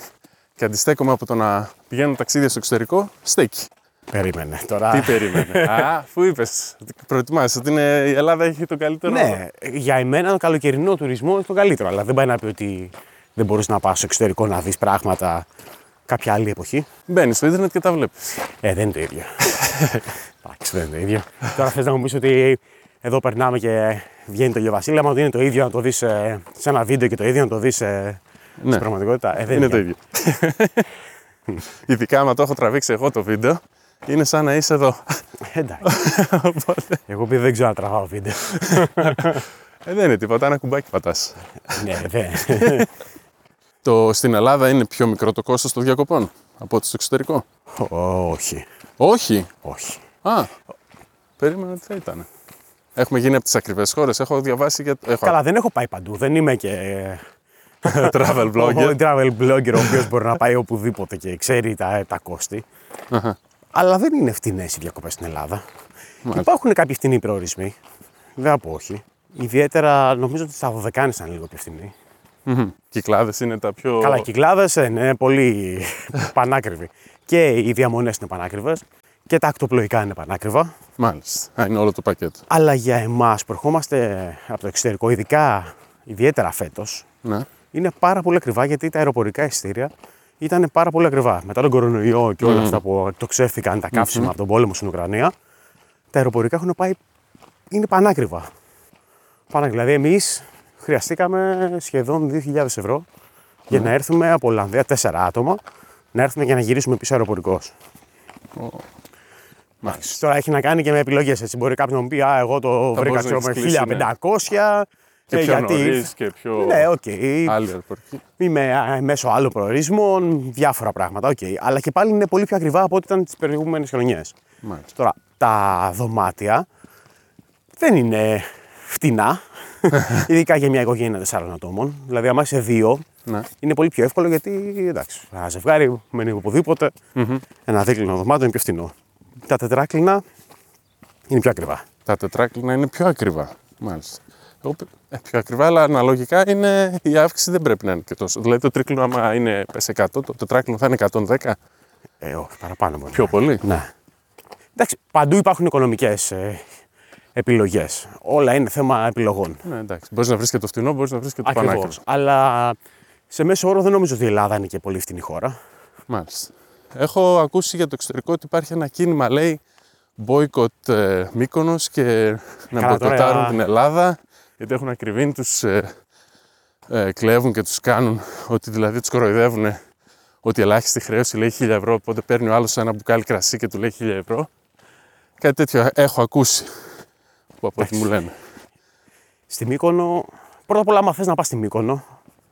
[SPEAKER 2] και αντιστέκομαι από το να πηγαίνω ταξίδια στο εξωτερικό, στέκει.
[SPEAKER 3] Περίμενε τώρα.
[SPEAKER 2] Τι περίμενε; Α, αφού είπες. Προετοιμάσαι ότι είναι, η Ελλάδα έχει το καλύτερο.
[SPEAKER 3] Ναι, για εμένα το καλοκαιρινό τουρισμό είναι το καλύτερο. Αλλά δεν πάει να πει ότι δεν μπορείς να πας στο εξωτερικό να δεις πράγματα κάποια άλλη εποχή.
[SPEAKER 2] Μπαίνεις στο Ιντερνετ και τα βλέπεις.
[SPEAKER 3] Ε, δεν είναι το ίδιο. Εντάξει, δεν είναι το ίδιο. Τώρα θες να μου πεις ότι εδώ περνάμε και βγαίνει το Βασίλεμα, ότι είναι το ίδιο να το δεις σε ένα βίντεο και το ίδιο να το δεις στην
[SPEAKER 2] Ναι,
[SPEAKER 3] πραγματικότητα. Ε, δεν
[SPEAKER 2] είναι το ίδιο. Ειδικά άμα το έχω τραβήξει εγώ το βίντεο, είναι σαν να είσαι εδώ.
[SPEAKER 3] Εντάξει. Εγώ επειδή δεν ξέρω να τραβάω βίντεο.
[SPEAKER 2] Ε, δεν είναι τίποτα, ένα κουμπάκι πατάς.
[SPEAKER 3] ναι, δεν.
[SPEAKER 2] Το, στην Ελλάδα είναι πιο μικρό το κόστος των διακοπών από ότι στο εξωτερικό;
[SPEAKER 3] όχι.
[SPEAKER 2] Όχι;
[SPEAKER 3] Όχι.
[SPEAKER 2] Α, περίμενα ότι θα ήταν. Έχουμε γίνει από τις ακριβές χώρες. Έχω διαβάσει για... Έχω
[SPEAKER 3] Καλά, δεν έχω πάει παντού. Δεν είμαι και
[SPEAKER 2] travel
[SPEAKER 3] Ο
[SPEAKER 2] blogger.
[SPEAKER 3] travel blogger ο οποίος μπορεί να πάει οπουδήποτε και ξέρει τα, τα κόστη. Αλλά δεν είναι φτηνές οι διακοπές στην Ελλάδα. Υπάρχουν κάποιοι φτηνοί προορισμοί. Δεν θα πω όχι. Ιδιαίτερα νομίζω ότι στα Δωδεκάνη ήταν λίγο πιο φτηνοί.
[SPEAKER 2] Μμμ. Κυκλάδες είναι τα πιο...
[SPEAKER 3] Καλά, οι κυκλάδε είναι πολύ πανάκριβοι. Και οι διαμονές είναι πανάκριβες. Και τα ακτοπλοϊκά είναι πανάκριβα.
[SPEAKER 2] Μάλιστα. Α, είναι όλο το πακέτο.
[SPEAKER 3] Αλλά για εμάς που ερχόμαστε από το εξωτερικό, ειδικά ιδιαίτερα φέτος,
[SPEAKER 2] Ναι.
[SPEAKER 3] είναι πάρα πολύ ακριβά γιατί τα αεροπορικά εισιτήρια ήταν πάρα πολύ ακριβά. Μετά τον κορονοϊό και όλα αυτά που εκτοξεύτηκαν τα καύσιμα από τον πόλεμο στην Ουκρανία, τα αεροπορικά έχουν πάει. είναι πανάκριβα. Πανάκριβα. Δηλαδή, εμείς χρειαστήκαμε σχεδόν 2.000 ευρώ για να έρθουμε από Ολλανδία, τέσσερα άτομα, να έρθουμε και να γυρίσουμε πίσω αεροπορικώς. Τώρα έχει να κάνει και με επιλογές. Μπορεί κάποιος να μου πει: Α, εγώ το βρήκα
[SPEAKER 2] μπορείς να
[SPEAKER 3] ξέρω, με
[SPEAKER 2] έχεις κλείσει, ναι.
[SPEAKER 3] 1500.
[SPEAKER 2] Και
[SPEAKER 3] ε,
[SPEAKER 2] πιο
[SPEAKER 3] γιατί.
[SPEAKER 2] νωρίς και πιο...
[SPEAKER 3] Ναι, οκ.
[SPEAKER 2] Άλλη αεροπορική.
[SPEAKER 3] Είμαι α, μέσω άλλων προορισμών, διάφορα πράγματα. οκ. Αλλά και πάλι είναι πολύ πιο ακριβά από ό,τι ήταν τις προηγούμενες χρονιές.
[SPEAKER 2] Μάλιστα.
[SPEAKER 3] Τώρα, τα δωμάτια δεν είναι φτηνά. ειδικά για μια οικογένεια τεσσάρων ατόμων. Δηλαδή, άμα είσαι δύο,
[SPEAKER 2] Ναι.
[SPEAKER 3] είναι πολύ πιο εύκολο γιατί εντάξει, ένα ζευγάρι μένει οπουδήποτε. Ένα δίκλινο δωμάτιο είναι πιο φθηνό. Τα τετράκλινα είναι πιο ακριβά.
[SPEAKER 2] Τα τετράκλινα είναι πιο ακριβά. Μάλιστα. Εγώ πι- ε, πιο ακριβά, αλλά αναλογικά είναι, η αύξηση δεν πρέπει να είναι και τόσο. Δηλαδή το τρίκλινο, άμα είναι πες 100, το τετράκλινο θα είναι 110.
[SPEAKER 3] Ε, όχι, παραπάνω μπορεί.
[SPEAKER 2] Πιο πολύ;
[SPEAKER 3] Ναι. Εντάξει, παντού υπάρχουν οικονομικές ε, επιλογές. Όλα είναι θέμα επιλογών.
[SPEAKER 2] Ναι, εντάξει. Μπορείς να βρεις και το φτηνό, μπορείς να βρεις και το πανάκριβο.
[SPEAKER 3] Ακριβώς. Αλλά σε μέσο όρο δεν νομίζω ότι η Ελλάδα είναι και πολύ φτηνή χώρα.
[SPEAKER 2] Μάλιστα. Έχω ακούσει για το εξωτερικό ότι υπάρχει ένα κίνημα, λέει, boycott ε, Μύκονος και να
[SPEAKER 3] Καλά,
[SPEAKER 2] μποϊκοτάρουν
[SPEAKER 3] τώρα-
[SPEAKER 2] την Ελλάδα γιατί έχουν ακριβήνει, τους ε, ε, κλέβουν και τους κάνουν ότι δηλαδή τους κοροϊδεύουν ότι η ελάχιστη χρέωση λέει 1000 ευρώ οπότε παίρνει ο άλλος ένα μπουκάλι κρασί και του λέει 1000 ευρώ. Κάτι τέτοιο έχω ακούσει που από ό,τι μου λένε.
[SPEAKER 3] Στη Μύκονο, πρώτα απ' όλα, άμα θες να πας στη Μύκονο,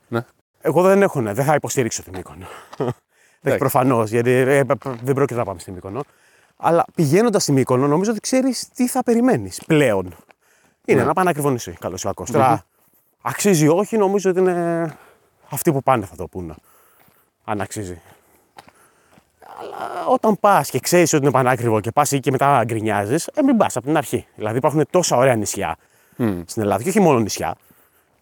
[SPEAKER 2] Ναι.
[SPEAKER 3] εγώ δεν έχω, ναι, δεν θα υποστηρίξω τη Μύκονο.
[SPEAKER 2] Εντάξει.
[SPEAKER 3] Προφανώς, γιατί ε, π- π- δεν πρόκειται να πάμε στη Μύκονο. Αλλά πηγαίνοντας στη Μύκονο, νομίζω ότι ξέρεις τι θα περιμένεις πλέον. Είναι ένα πανάκριβο νησί, καλό ή κακό. Τώρα, αξίζει ή όχι, νομίζω ότι είναι αυτοί που πάνε θα το πούνε. Αν αξίζει. Αλλά όταν πας και ξέρεις ότι είναι πανάκριβο και πας εκεί και μετά γκρινιάζεις, ε, μην πας από την αρχή. Δηλαδή υπάρχουν τόσα ωραία νησιά στην Ελλάδα και όχι μόνο νησιά.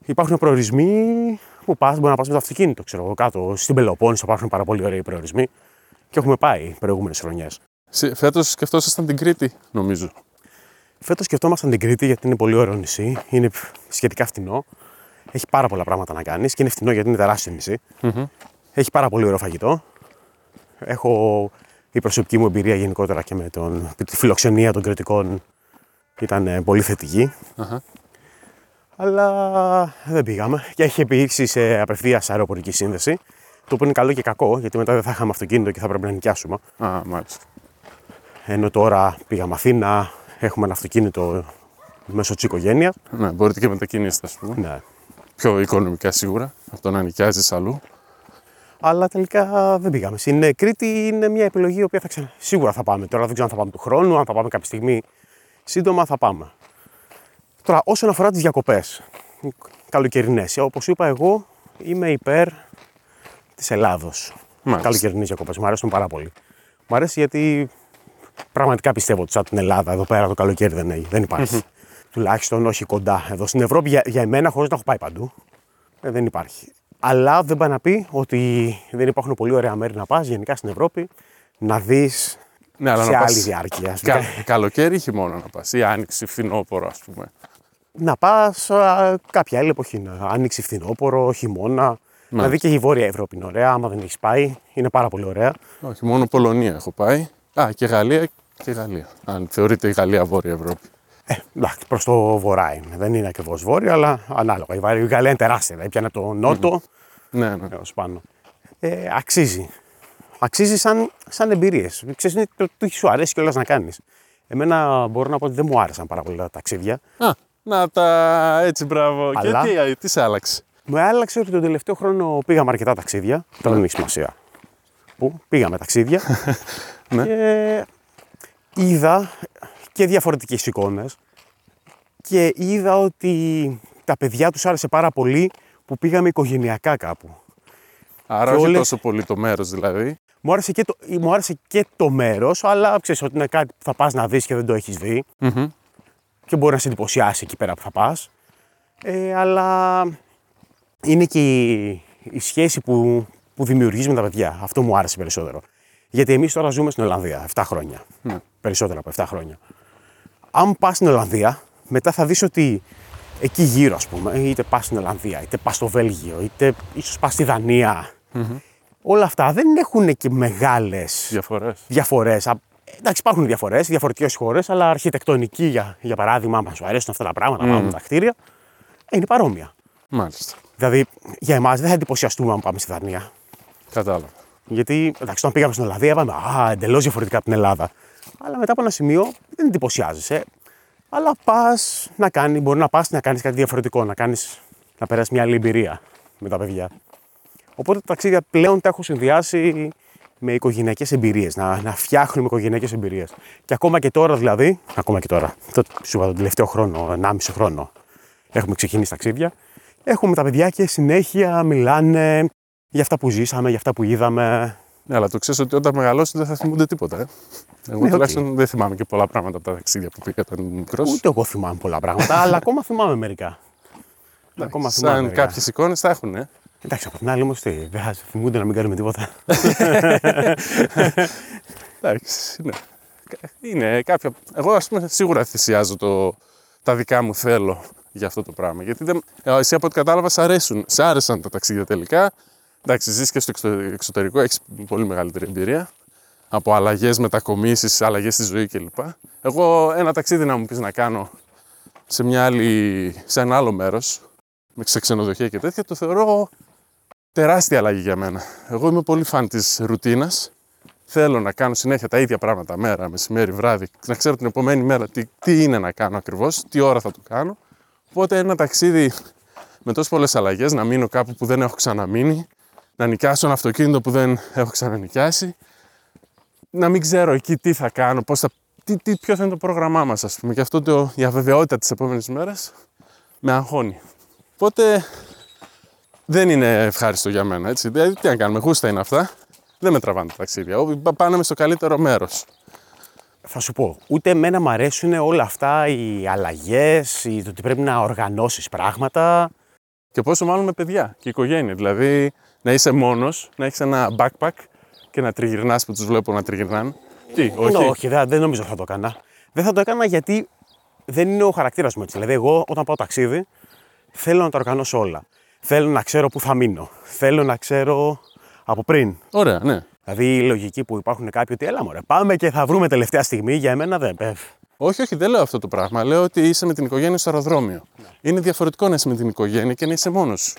[SPEAKER 3] Υπάρχουν προορισμοί που πας, μπορεί να πας με το αυτοκίνητο. Ξέρω εγώ κάτω στην Πελοπόννησο υπάρχουν πάρα πολύ ωραίοι προορισμοί και έχουμε πάει προηγούμενες χρονιές.
[SPEAKER 2] Φέτος σκεφτόσασταν την Κρήτη, νομίζω.
[SPEAKER 3] Φέτος σκεφτόμασταν την Κρήτη γιατί είναι πολύ ωραίο νησί. Είναι σχετικά φτηνό. Έχει πάρα πολλά πράγματα να κάνεις και είναι φτηνό γιατί είναι τεράστιο νησί. Έχει πάρα πολύ ωραίο φαγητό. Έχω η προσωπική μου εμπειρία γενικότερα και με τον, τη φιλοξενία των κριτικών ήταν ε, πολύ θετική.
[SPEAKER 2] Αχα.
[SPEAKER 3] Αλλά δεν πήγαμε και έχει επιδείξει σε απευθεία αεροπορική σύνδεση. Το οποίο είναι καλό και κακό γιατί μετά δεν θα είχαμε αυτοκίνητο και θα πρέπει να νοικιάσουμε.
[SPEAKER 2] Α, μάλιστα.
[SPEAKER 3] Ενώ τώρα πήγαμε Αθήνα, έχουμε ένα αυτοκίνητο μέσω της οικογένειας.
[SPEAKER 2] Ναι, μπορείτε και μετακινήσετε, ας πούμε.
[SPEAKER 3] Ναι.
[SPEAKER 2] Πιο οικονομικά σίγουρα, από το να νοικιάζεις αλλού.
[SPEAKER 3] Αλλά τελικά δεν πήγαμε. Στην ε, Κρήτη είναι μια επιλογή η οποία θα ξα... σίγουρα θα πάμε. Τώρα δεν ξέρω αν θα πάμε του χρόνου, αν θα πάμε κάποια στιγμή σύντομα θα πάμε. Τώρα, όσον αφορά τις διακοπές, καλοκαιρινές. Όπως είπα, εγώ είμαι υπέρ της Ελλάδος.
[SPEAKER 2] Μάλιστα.
[SPEAKER 3] Καλοκαιρινές διακοπές. Μου αρέσουν πάρα πολύ. Μου αρέσει γιατί πραγματικά πιστεύω ότι σαν την Ελλάδα εδώ πέρα το καλοκαίρι δεν, έχει- δεν υπάρχει. Τουλάχιστον όχι κοντά. Εδώ στην Ευρώπη για, για εμένα, χωρίς να έχω πάει παντού, ε, δεν υπάρχει. Αλλά δεν πάει να πει ότι δεν υπάρχουν πολύ ωραία μέρη να πας γενικά στην Ευρώπη να δεις
[SPEAKER 2] Ναι, αλλά
[SPEAKER 3] σε
[SPEAKER 2] να
[SPEAKER 3] άλλη
[SPEAKER 2] πας
[SPEAKER 3] διάρκεια.
[SPEAKER 2] κα- καλοκαίρι ή χειμώνα να πας ή άνοιξη, φθινόπωρο ας πούμε.
[SPEAKER 3] Να πα κάποια άλλη εποχή. Να άνοιξει φθινόπωρο, χειμώνα. Δηλαδή και η Βόρεια Ευρώπη είναι ωραία. Άμα δεν έχει πάει, είναι πάρα πολύ ωραία.
[SPEAKER 2] Όχι, μόνο Πολωνία έχω πάει. Α, και Γαλλία και Γαλλία. Αν θεωρείται η Γαλλία Βόρεια Ευρώπη.
[SPEAKER 3] Ε, εντάξει, προ το βορρά είναι. Δεν είναι ακριβώ βόρεια, αλλά ανάλογα. Η Βα- η Γαλλία είναι τεράστια. Δηλαδή πιάνε το νότο
[SPEAKER 2] Ναι, ναι.
[SPEAKER 3] έως πάνω. Ε, αξίζει. Αξίζει σαν, σαν εμπειρίε. Ξέρεις, είναι το, το σου αρέσει κιόλα να κάνει. Εμένα μπορώ να πω ότι δεν μου άρεσαν πάρα πολύ τα ταξίδια.
[SPEAKER 2] Α, να τα έτσι μπράβο.
[SPEAKER 3] Αλλά-
[SPEAKER 2] Και τι, τι σε άλλαξε;
[SPEAKER 3] Με άλλαξε ότι τον τελευταίο χρόνο πήγαμε αρκετά ταξίδια. Τώρα δεν έχει σημασία. Πού πήγαμε ταξίδια.
[SPEAKER 2] Ναι.
[SPEAKER 3] Και είδα και διαφορετικές εικόνες και είδα ότι τα παιδιά τους άρεσε πάρα πολύ που πήγαμε οικογενειακά κάπου.
[SPEAKER 2] Άρα
[SPEAKER 3] Και
[SPEAKER 2] όχι
[SPEAKER 3] όλες-
[SPEAKER 2] τόσο πολύ το μέρος δηλαδή.
[SPEAKER 3] Μου άρεσε και το, μου άρεσε και το μέρος, αλλά ξέρεις ότι είναι κάτι που θα πας να δεις και δεν το έχεις δει
[SPEAKER 2] Μμμ.
[SPEAKER 3] Και μπορεί να σε εντυπωσιάσει εκεί πέρα που θα πας. Ε, αλλά είναι και η, η σχέση που, που δημιουργείς με τα παιδιά. Αυτό μου άρεσε περισσότερο. Γιατί εμείς τώρα ζούμε στην Ολλανδία 7 χρόνια.
[SPEAKER 2] Ναι.
[SPEAKER 3] Περισσότερα από 7 χρόνια. Αν πας στην Ολλανδία, μετά θα δεις ότι εκεί γύρω, ας πούμε, είτε πας στην Ολλανδία, είτε πας στο Βέλγιο, είτε ίσως πας στη δανια όλα αυτά δεν έχουν και μεγάλες
[SPEAKER 2] Διαφορές.
[SPEAKER 3] διαφορές. Εντάξει, υπάρχουν διαφορές, διαφορετικές χώρες, αλλά αρχιτεκτονική για, για παράδειγμα, άμα σου αρέσουν αυτά τα πράγματα, mm. τα κτίρια, ε, είναι παρόμοια.
[SPEAKER 2] Μάλιστα.
[SPEAKER 3] Δηλαδή, για εμάς δεν θα εντυπωσιαστούμε αν πάμε στη Δανία.
[SPEAKER 2] Κατάλαβα.
[SPEAKER 3] Γιατί, εντάξει, όταν πήγαμε στην Ολλανδία, είπαμε Α, εντελώς διαφορετικά από την Ελλάδα. Αλλά μετά από ένα σημείο δεν εντυπωσιάζεσαι. Αλλά πας να κάνει, μπορεί να πας να κάνεις κάτι διαφορετικό, να, κάνεις, να περάσεις μια άλλη εμπειρία με τα παιδιά. Οπότε τα ταξίδια πλέον τα έχω συνδυάσει με οικογενειακές εμπειρίες, να, να φτιάχνουμε οικογενειακές εμπειρίες. Και ακόμα και τώρα δηλαδή, ακόμα και τώρα, το, σου είπα τον τελευταίο χρόνο, 1,5 χρόνο, έχουμε ξεκινήσει ταξίδια. Έχουμε τα παιδιά και συνέχεια μιλάνε για αυτά που ζήσαμε, για αυτά που είδαμε.
[SPEAKER 2] Ναι, αλλά το ξέρεις ότι όταν μεγαλώσουν δεν θα θυμούνται τίποτα. Ε. Εγώ
[SPEAKER 3] Ναι, οκ.
[SPEAKER 2] τουλάχιστον δεν θυμάμαι και πολλά πράγματα από τα ταξίδια που πήγα όταν ήμουν μικρός.
[SPEAKER 3] Ούτε εγώ θυμάμαι πολλά πράγματα, αλλά ακόμα θυμάμαι μερικά. ακόμα θυμάμαι.
[SPEAKER 2] Σαν
[SPEAKER 3] μερικά.
[SPEAKER 2] κάποιες εικόνες θα έχουν. Ε.
[SPEAKER 3] Εντάξει, από την άλλη όμως τι, δεν θα θυμούνται να μην κάνουμε τίποτα.
[SPEAKER 2] Εντάξει, ναι. Είναι κάποια. Εγώ, ας πούμε, σίγουρα θυσιάζω το... τα δικά μου θέλω για αυτό το πράγμα. Γιατί δεν... ε, εσύ από ό,τι κατάλαβα, σ' αρέσουν. Σ' άρεσαν τα ταξίδια τελικά. Εντάξει, ζεις και στο εξω- εξωτερικό, έχεις πολύ μεγαλύτερη εμπειρία. Από αλλαγές, μετακομίσεις, αλλαγές στη ζωή κλπ. Εγώ ένα ταξίδι να μου πεις να κάνω σε, μια άλλη, σε ένα άλλο μέρος, σε ξενοδοχεία και τέτοια, το θεωρώ τεράστια αλλαγή για μένα. Εγώ είμαι πολύ φαν της ρουτίνας θέλω να κάνω συνέχεια τα ίδια πράγματα μέρα, μεσημέρι, βράδυ, να ξέρω την επόμενη μέρα τι, τι είναι να κάνω ακριβώς, τι ώρα θα το κάνω. Οπότε ένα ταξίδι με τόσες πολλές αλλαγές, να μείνω κάπου που δεν έχω ξαναμείνει, να νοικιάσω ένα αυτοκίνητο που δεν έχω ξανανοικιάσει, να μην ξέρω εκεί τι θα κάνω, πώς θα, τι, τι, ποιο θα είναι το πρόγραμμά μας, ας πούμε. Και αυτό το, η αβεβαιότητα της επόμενης μέρας με αγχώνει. Οπότε δεν είναι ευχάριστο για μένα, έτσι. Δηλαδή, τι να κάνουμε, γούστα είναι αυτά; Δεν με τραβάνε τα ταξίδια. Ω, πα- Πάνε με στο καλύτερο μέρος.
[SPEAKER 3] θα σου πω, ούτε εμένα μου αρέσουν όλα αυτά οι αλλαγές, το ότι πρέπει να οργανώσεις πράγματα.
[SPEAKER 2] Και πόσο μάλλον με παιδιά και οικογένεια. Δηλαδή, να είσαι μόνος, να έχεις ένα backpack και να τριγυρνάς που τους βλέπω να τριγυρνάνε. Τι, όχι;
[SPEAKER 3] Ναι, όχι δεν, δεν νομίζω ότι θα το έκανα. Δεν θα το έκανα γιατί δεν είναι ο χαρακτήρας μου έτσι. Δηλαδή, εγώ όταν πάω ταξίδι, θέλω να τα οργανώσω όλα. Θέλω να ξέρω πού θα μείνω. Θέλω να ξέρω από πριν.
[SPEAKER 2] Ωραία, ναι.
[SPEAKER 3] Δηλαδή η λογική που υπάρχουν κάποιοι ότι έλα μωρέ, πάμε και θα βρούμε τελευταία στιγμή, για εμένα δεν. Ε,
[SPEAKER 2] Όχι, όχι, δεν λέω αυτό το πράγμα. Λέω ότι είσαι με την οικογένεια στο αεροδρόμιο. Είναι διαφορετικό να είσαι με την οικογένεια και να είσαι μόνος.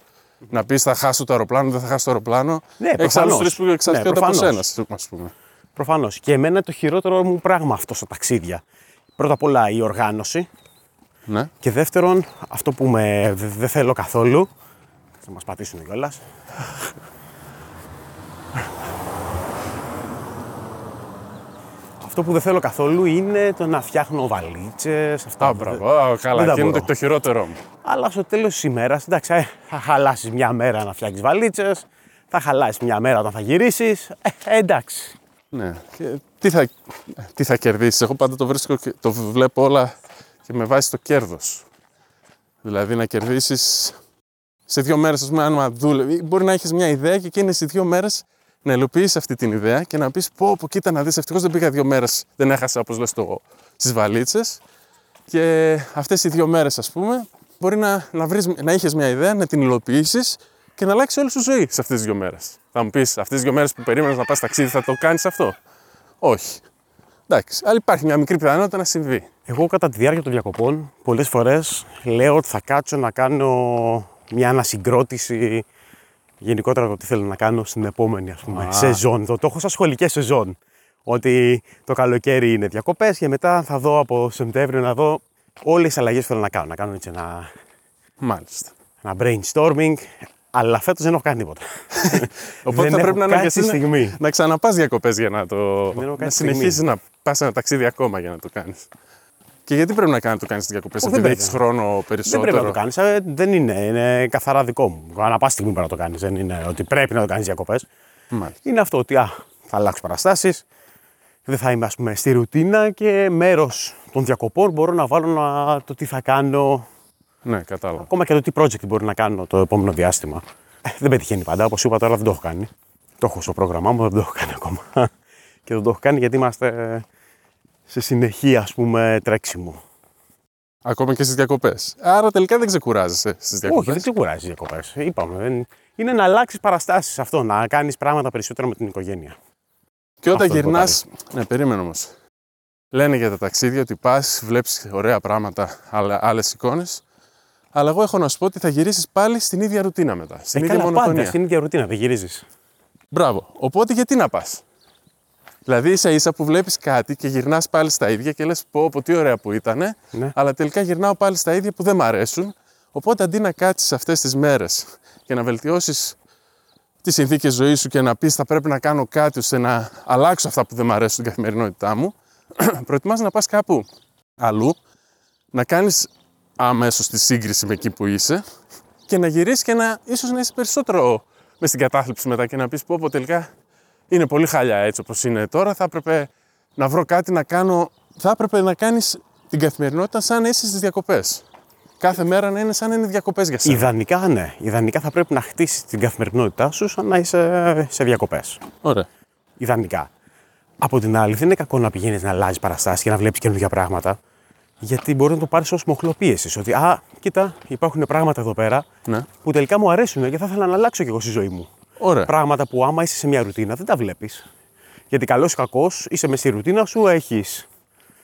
[SPEAKER 2] Να πεις θα χάσω το αεροπλάνο, δεν θα χάσω το αεροπλάνο.
[SPEAKER 3] Ναι,
[SPEAKER 2] Έχει
[SPEAKER 3] προφανώς.
[SPEAKER 2] άλλου τρεις που εξαρτιόνται
[SPEAKER 3] Ναι,
[SPEAKER 2] από σένα,
[SPEAKER 3] προφανώς.
[SPEAKER 2] ας πούμε.
[SPEAKER 3] Προφανώς. Και εμένα το χειρότερο μου πράγμα αυτό στα ταξίδια. Πρώτα απ' όλα η οργάνωση.
[SPEAKER 2] Ναι.
[SPEAKER 3] Και δεύτερον, αυτό που με δε- δεν θέλω καθόλου. Θα μας πατήσουν κιόλας. Αυτό που δεν θέλω καθόλου είναι το να φτιάχνω βαλίτσες. Αυτά.
[SPEAKER 2] Α, μπράβο. Α,
[SPEAKER 3] δεν
[SPEAKER 2] καλά,
[SPEAKER 3] τα
[SPEAKER 2] και είναι
[SPEAKER 3] μπορώ.
[SPEAKER 2] το, το χειρότερό μου.
[SPEAKER 3] Αλλά στο τέλος της ημέρας, εντάξει, ε, θα χαλάσεις μια μέρα να φτιάξεις βαλίτσες. Θα χαλάσεις μια μέρα όταν θα γυρίσεις. Ε, εντάξει.
[SPEAKER 2] Ναι. Και τι θα, τι θα κερδίσεις; Εγώ πάντα το βρίσκω και το βλέπω όλα και με βάση το κέρδος. Δηλαδή να κερδίσεις σε δύο μέρες, ας πούμε, αν δούλευε. Μπορεί να έχεις μια ιδέα και εκείνες οι δύο μέρες να υλοποιήσεις αυτή την ιδέα και να πεις: Πω, πω, κοίτα να δεις, ευτυχώς δεν πήγα δύο μέρες, δεν έχασα όπως λες στι βαλίτσες. Και αυτές οι δύο μέρες, ας πούμε, μπορεί να, να, βρεις, να έχει μια ιδέα, να την υλοποιήσεις και να αλλάξει όλη σου ζωή σε αυτές τις δύο μέρες. Θα μου πεις, αυτές τις δύο μέρες που περίμενες να πας ταξίδι, θα το κάνεις αυτό; Όχι. Εντάξει, αλλά υπάρχει μια μικρή πιθανότητα να συμβεί.
[SPEAKER 3] Εγώ κατά τη διάρκεια των διακοπών πολλές φορές λέω ότι θα κάτσω να κάνω μια ανασυγκρότηση γενικότερα το τι θέλω να κάνω στην επόμενη ας πούμε,
[SPEAKER 2] Α.
[SPEAKER 3] σεζόν. Το, το έχω σαν σχολική σεζόν. Ότι το καλοκαίρι είναι διακοπές και μετά θα δω από Σεπτέμβριο να δω όλες τις αλλαγές που θέλω να κάνω. Να κάνω έτσι ένα,
[SPEAKER 2] Μάλιστα.
[SPEAKER 3] ένα brainstorming. Αλλά φέτος δεν έχω κάνει τίποτα.
[SPEAKER 2] Οπότε
[SPEAKER 3] Δεν
[SPEAKER 2] θα
[SPEAKER 3] έχω
[SPEAKER 2] πρέπει να
[SPEAKER 3] κάτσει
[SPEAKER 2] αναγκαστείς
[SPEAKER 3] στη
[SPEAKER 2] να,
[SPEAKER 3] στιγμή.
[SPEAKER 2] να ξαναπάς διακοπές για να το.
[SPEAKER 3] έχω
[SPEAKER 2] να
[SPEAKER 3] κάτσει
[SPEAKER 2] συνεχίσεις να πας ένα ταξίδι ακόμα για να το κάνεις. Και γιατί πρέπει να κάνει το κάνεις διακοπές,
[SPEAKER 3] Όχι,
[SPEAKER 2] επειδή
[SPEAKER 3] δεν
[SPEAKER 2] έχεις
[SPEAKER 3] πρέπει.
[SPEAKER 2] χρόνο
[SPEAKER 3] Δεν
[SPEAKER 2] περισσότερο.
[SPEAKER 3] πρέπει να το κάνεις. Δεν είναι. Είναι καθαρά δικό μου. Ανά πάση στιγμή πρέπει να το κάνεις. Δεν είναι ότι πρέπει να το κάνεις διακοπές.
[SPEAKER 2] Μάλιστα.
[SPEAKER 3] Είναι αυτό ότι α, θα αλλάξω παραστάσεις. Δεν θα είμαι ας πούμε, στη ρουτίνα και μέρος των διακοπών μπορώ να βάλω να, το τι θα κάνω.
[SPEAKER 2] Ναι, κατάλαβα.
[SPEAKER 3] Ακόμα και το τι project μπορεί να κάνω το επόμενο διάστημα. Ε, δεν πετυχαίνει πάντα. Όπως είπα τώρα δεν το έχω κάνει. Το έχω στο πρόγραμμά μου, δεν το έχω κάνει ακόμα. και δεν το έχω κάνει γιατί είμαστε σε συνεχή ας πούμε τρέξιμο.
[SPEAKER 2] Ακόμα και στις διακοπές. Άρα τελικά δεν ξεκουράζεσαι στις διακοπές.
[SPEAKER 3] Όχι, δεν ξεκουράζει τι διακοπές. Είπαμε. δεν- Είναι να αλλάξεις παραστάσεις αυτό, να κάνεις πράγματα περισσότερο με την οικογένεια.
[SPEAKER 2] Και όταν
[SPEAKER 3] Αυτό
[SPEAKER 2] γυρνά.
[SPEAKER 3] το
[SPEAKER 2] Ναι, περίμενε όμως. Λένε για τα ταξίδια ότι πας, βλέπεις ωραία πράγματα, άλλες εικόνες. Αλλά εγώ έχω να σου πω ότι θα γυρίσεις πάλι στην ίδια ρουτίνα μετά. Στην
[SPEAKER 3] Ε,
[SPEAKER 2] ίδια
[SPEAKER 3] καλά,
[SPEAKER 2] μονοτονία.
[SPEAKER 3] πάντα στην ίδια ρουτίνα, δεν γυρίζεις.
[SPEAKER 2] Μπράβο. Οπότε γιατί να πας; Δηλαδή ίσα ίσα που βλέπεις κάτι και γυρνάς πάλι στα ίδια και λες: Πω, πω, τι ωραία που ήταν,
[SPEAKER 3] Ναι.
[SPEAKER 2] αλλά τελικά γυρνάω πάλι στα ίδια που δεν μ' αρέσουν. Οπότε αντί να κάτσεις αυτές τις μέρες και να βελτιώσεις τις συνθήκες ζωής σου και να πεις: Θα πρέπει να κάνω κάτι ώστε να αλλάξω αυτά που δεν μ' αρέσουν στην καθημερινότητά μου, προτιμάς να πας κάπου αλλού, να κάνεις αμέσως τη σύγκριση με εκεί που είσαι και να γυρίσεις και να ίσως να είσαι περισσότερο μες στην κατάθλιψη μετά και να πεις: Πω, πω, τελικά είναι πολύ χάλια έτσι όπως είναι τώρα. Θα έπρεπε να βρω κάτι να κάνω. Θα έπρεπε να κάνεις την καθημερινότητα σαν να είσαι στις διακοπές. Κάθε μέρα να είναι σαν να είναι διακοπές για σένα.
[SPEAKER 3] Ιδανικά, ναι. Ιδανικά θα πρέπει να χτίσεις την καθημερινότητά σου σαν να είσαι σε διακοπές.
[SPEAKER 2] Ωραία.
[SPEAKER 3] Ιδανικά. Από την άλλη, δεν είναι κακό να πηγαίνεις να αλλάζει παραστάσεις και να βλέπεις καινούργια πράγματα. Γιατί μπορεί να το πάρεις ως μοχλό πίεση. Ότι, α, κοίτα, υπάρχουν πράγματα εδώ πέρα
[SPEAKER 2] Ναι.
[SPEAKER 3] που τελικά μου αρέσουν και θα ήθελα να αλλάξω κι εγώ στη ζωή μου.
[SPEAKER 2] Ωραία.
[SPEAKER 3] Πράγματα που άμα είσαι σε μια ρουτίνα δεν τα βλέπεις. Γιατί καλός ή κακός είσαι μες στη ρουτίνα σου, έχεις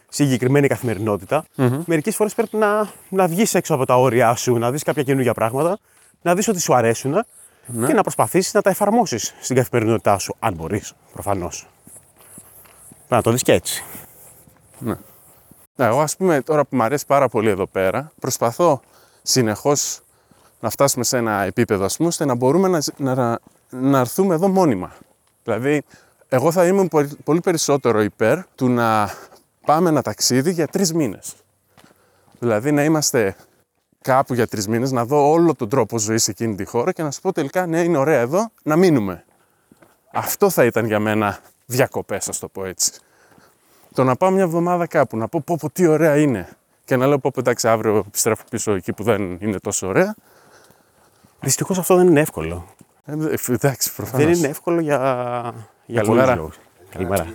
[SPEAKER 3] συγκεκριμένη καθημερινότητα. Μερικές φορές πρέπει να, να βγεις έξω από τα όρια σου, να δεις κάποια καινούργια πράγματα, να δεις ότι σου αρέσουν και να προσπαθήσεις να τα εφαρμόσεις στην καθημερινότητά σου. Αν μπορείς, προφανώς. Πρέπει να το δεις και έτσι.
[SPEAKER 2] Ναι, εγώ ας πούμε τώρα που μου αρέσει πάρα πολύ εδώ πέρα, προσπαθώ συνεχώς να φτάσουμε σε ένα επίπεδο ας πούμε, ώστε να μπορούμε να, να, να έρθουμε εδώ μόνιμα. Δηλαδή, εγώ θα ήμουν πολύ, πολύ περισσότερο υπέρ του να πάμε ένα ταξίδι για τρεις μήνες. Δηλαδή να είμαστε κάπου για τρεις μήνες, να δω όλο τον τρόπο ζωής σε εκείνη τη χώρα και να σου πω τελικά ναι είναι ωραία εδώ, να μείνουμε. Αυτό θα ήταν για μένα διακοπές, ας το πω έτσι. Το να πάω μια εβδομάδα κάπου, να πω πω, πω τι ωραία είναι και να λέω πω, πω εντάξει αύριο επιστρέφω πίσω εκεί που δεν είναι τόσο ωραία.
[SPEAKER 3] Δυστυχώς αυτό δεν είναι εύκολο.
[SPEAKER 2] Ε, ε, εντάξει, προφανώς.
[SPEAKER 3] Δεν είναι εύκολο για, για
[SPEAKER 2] Καλημέρα.
[SPEAKER 3] πολλούς λόγους. Καλημέρα.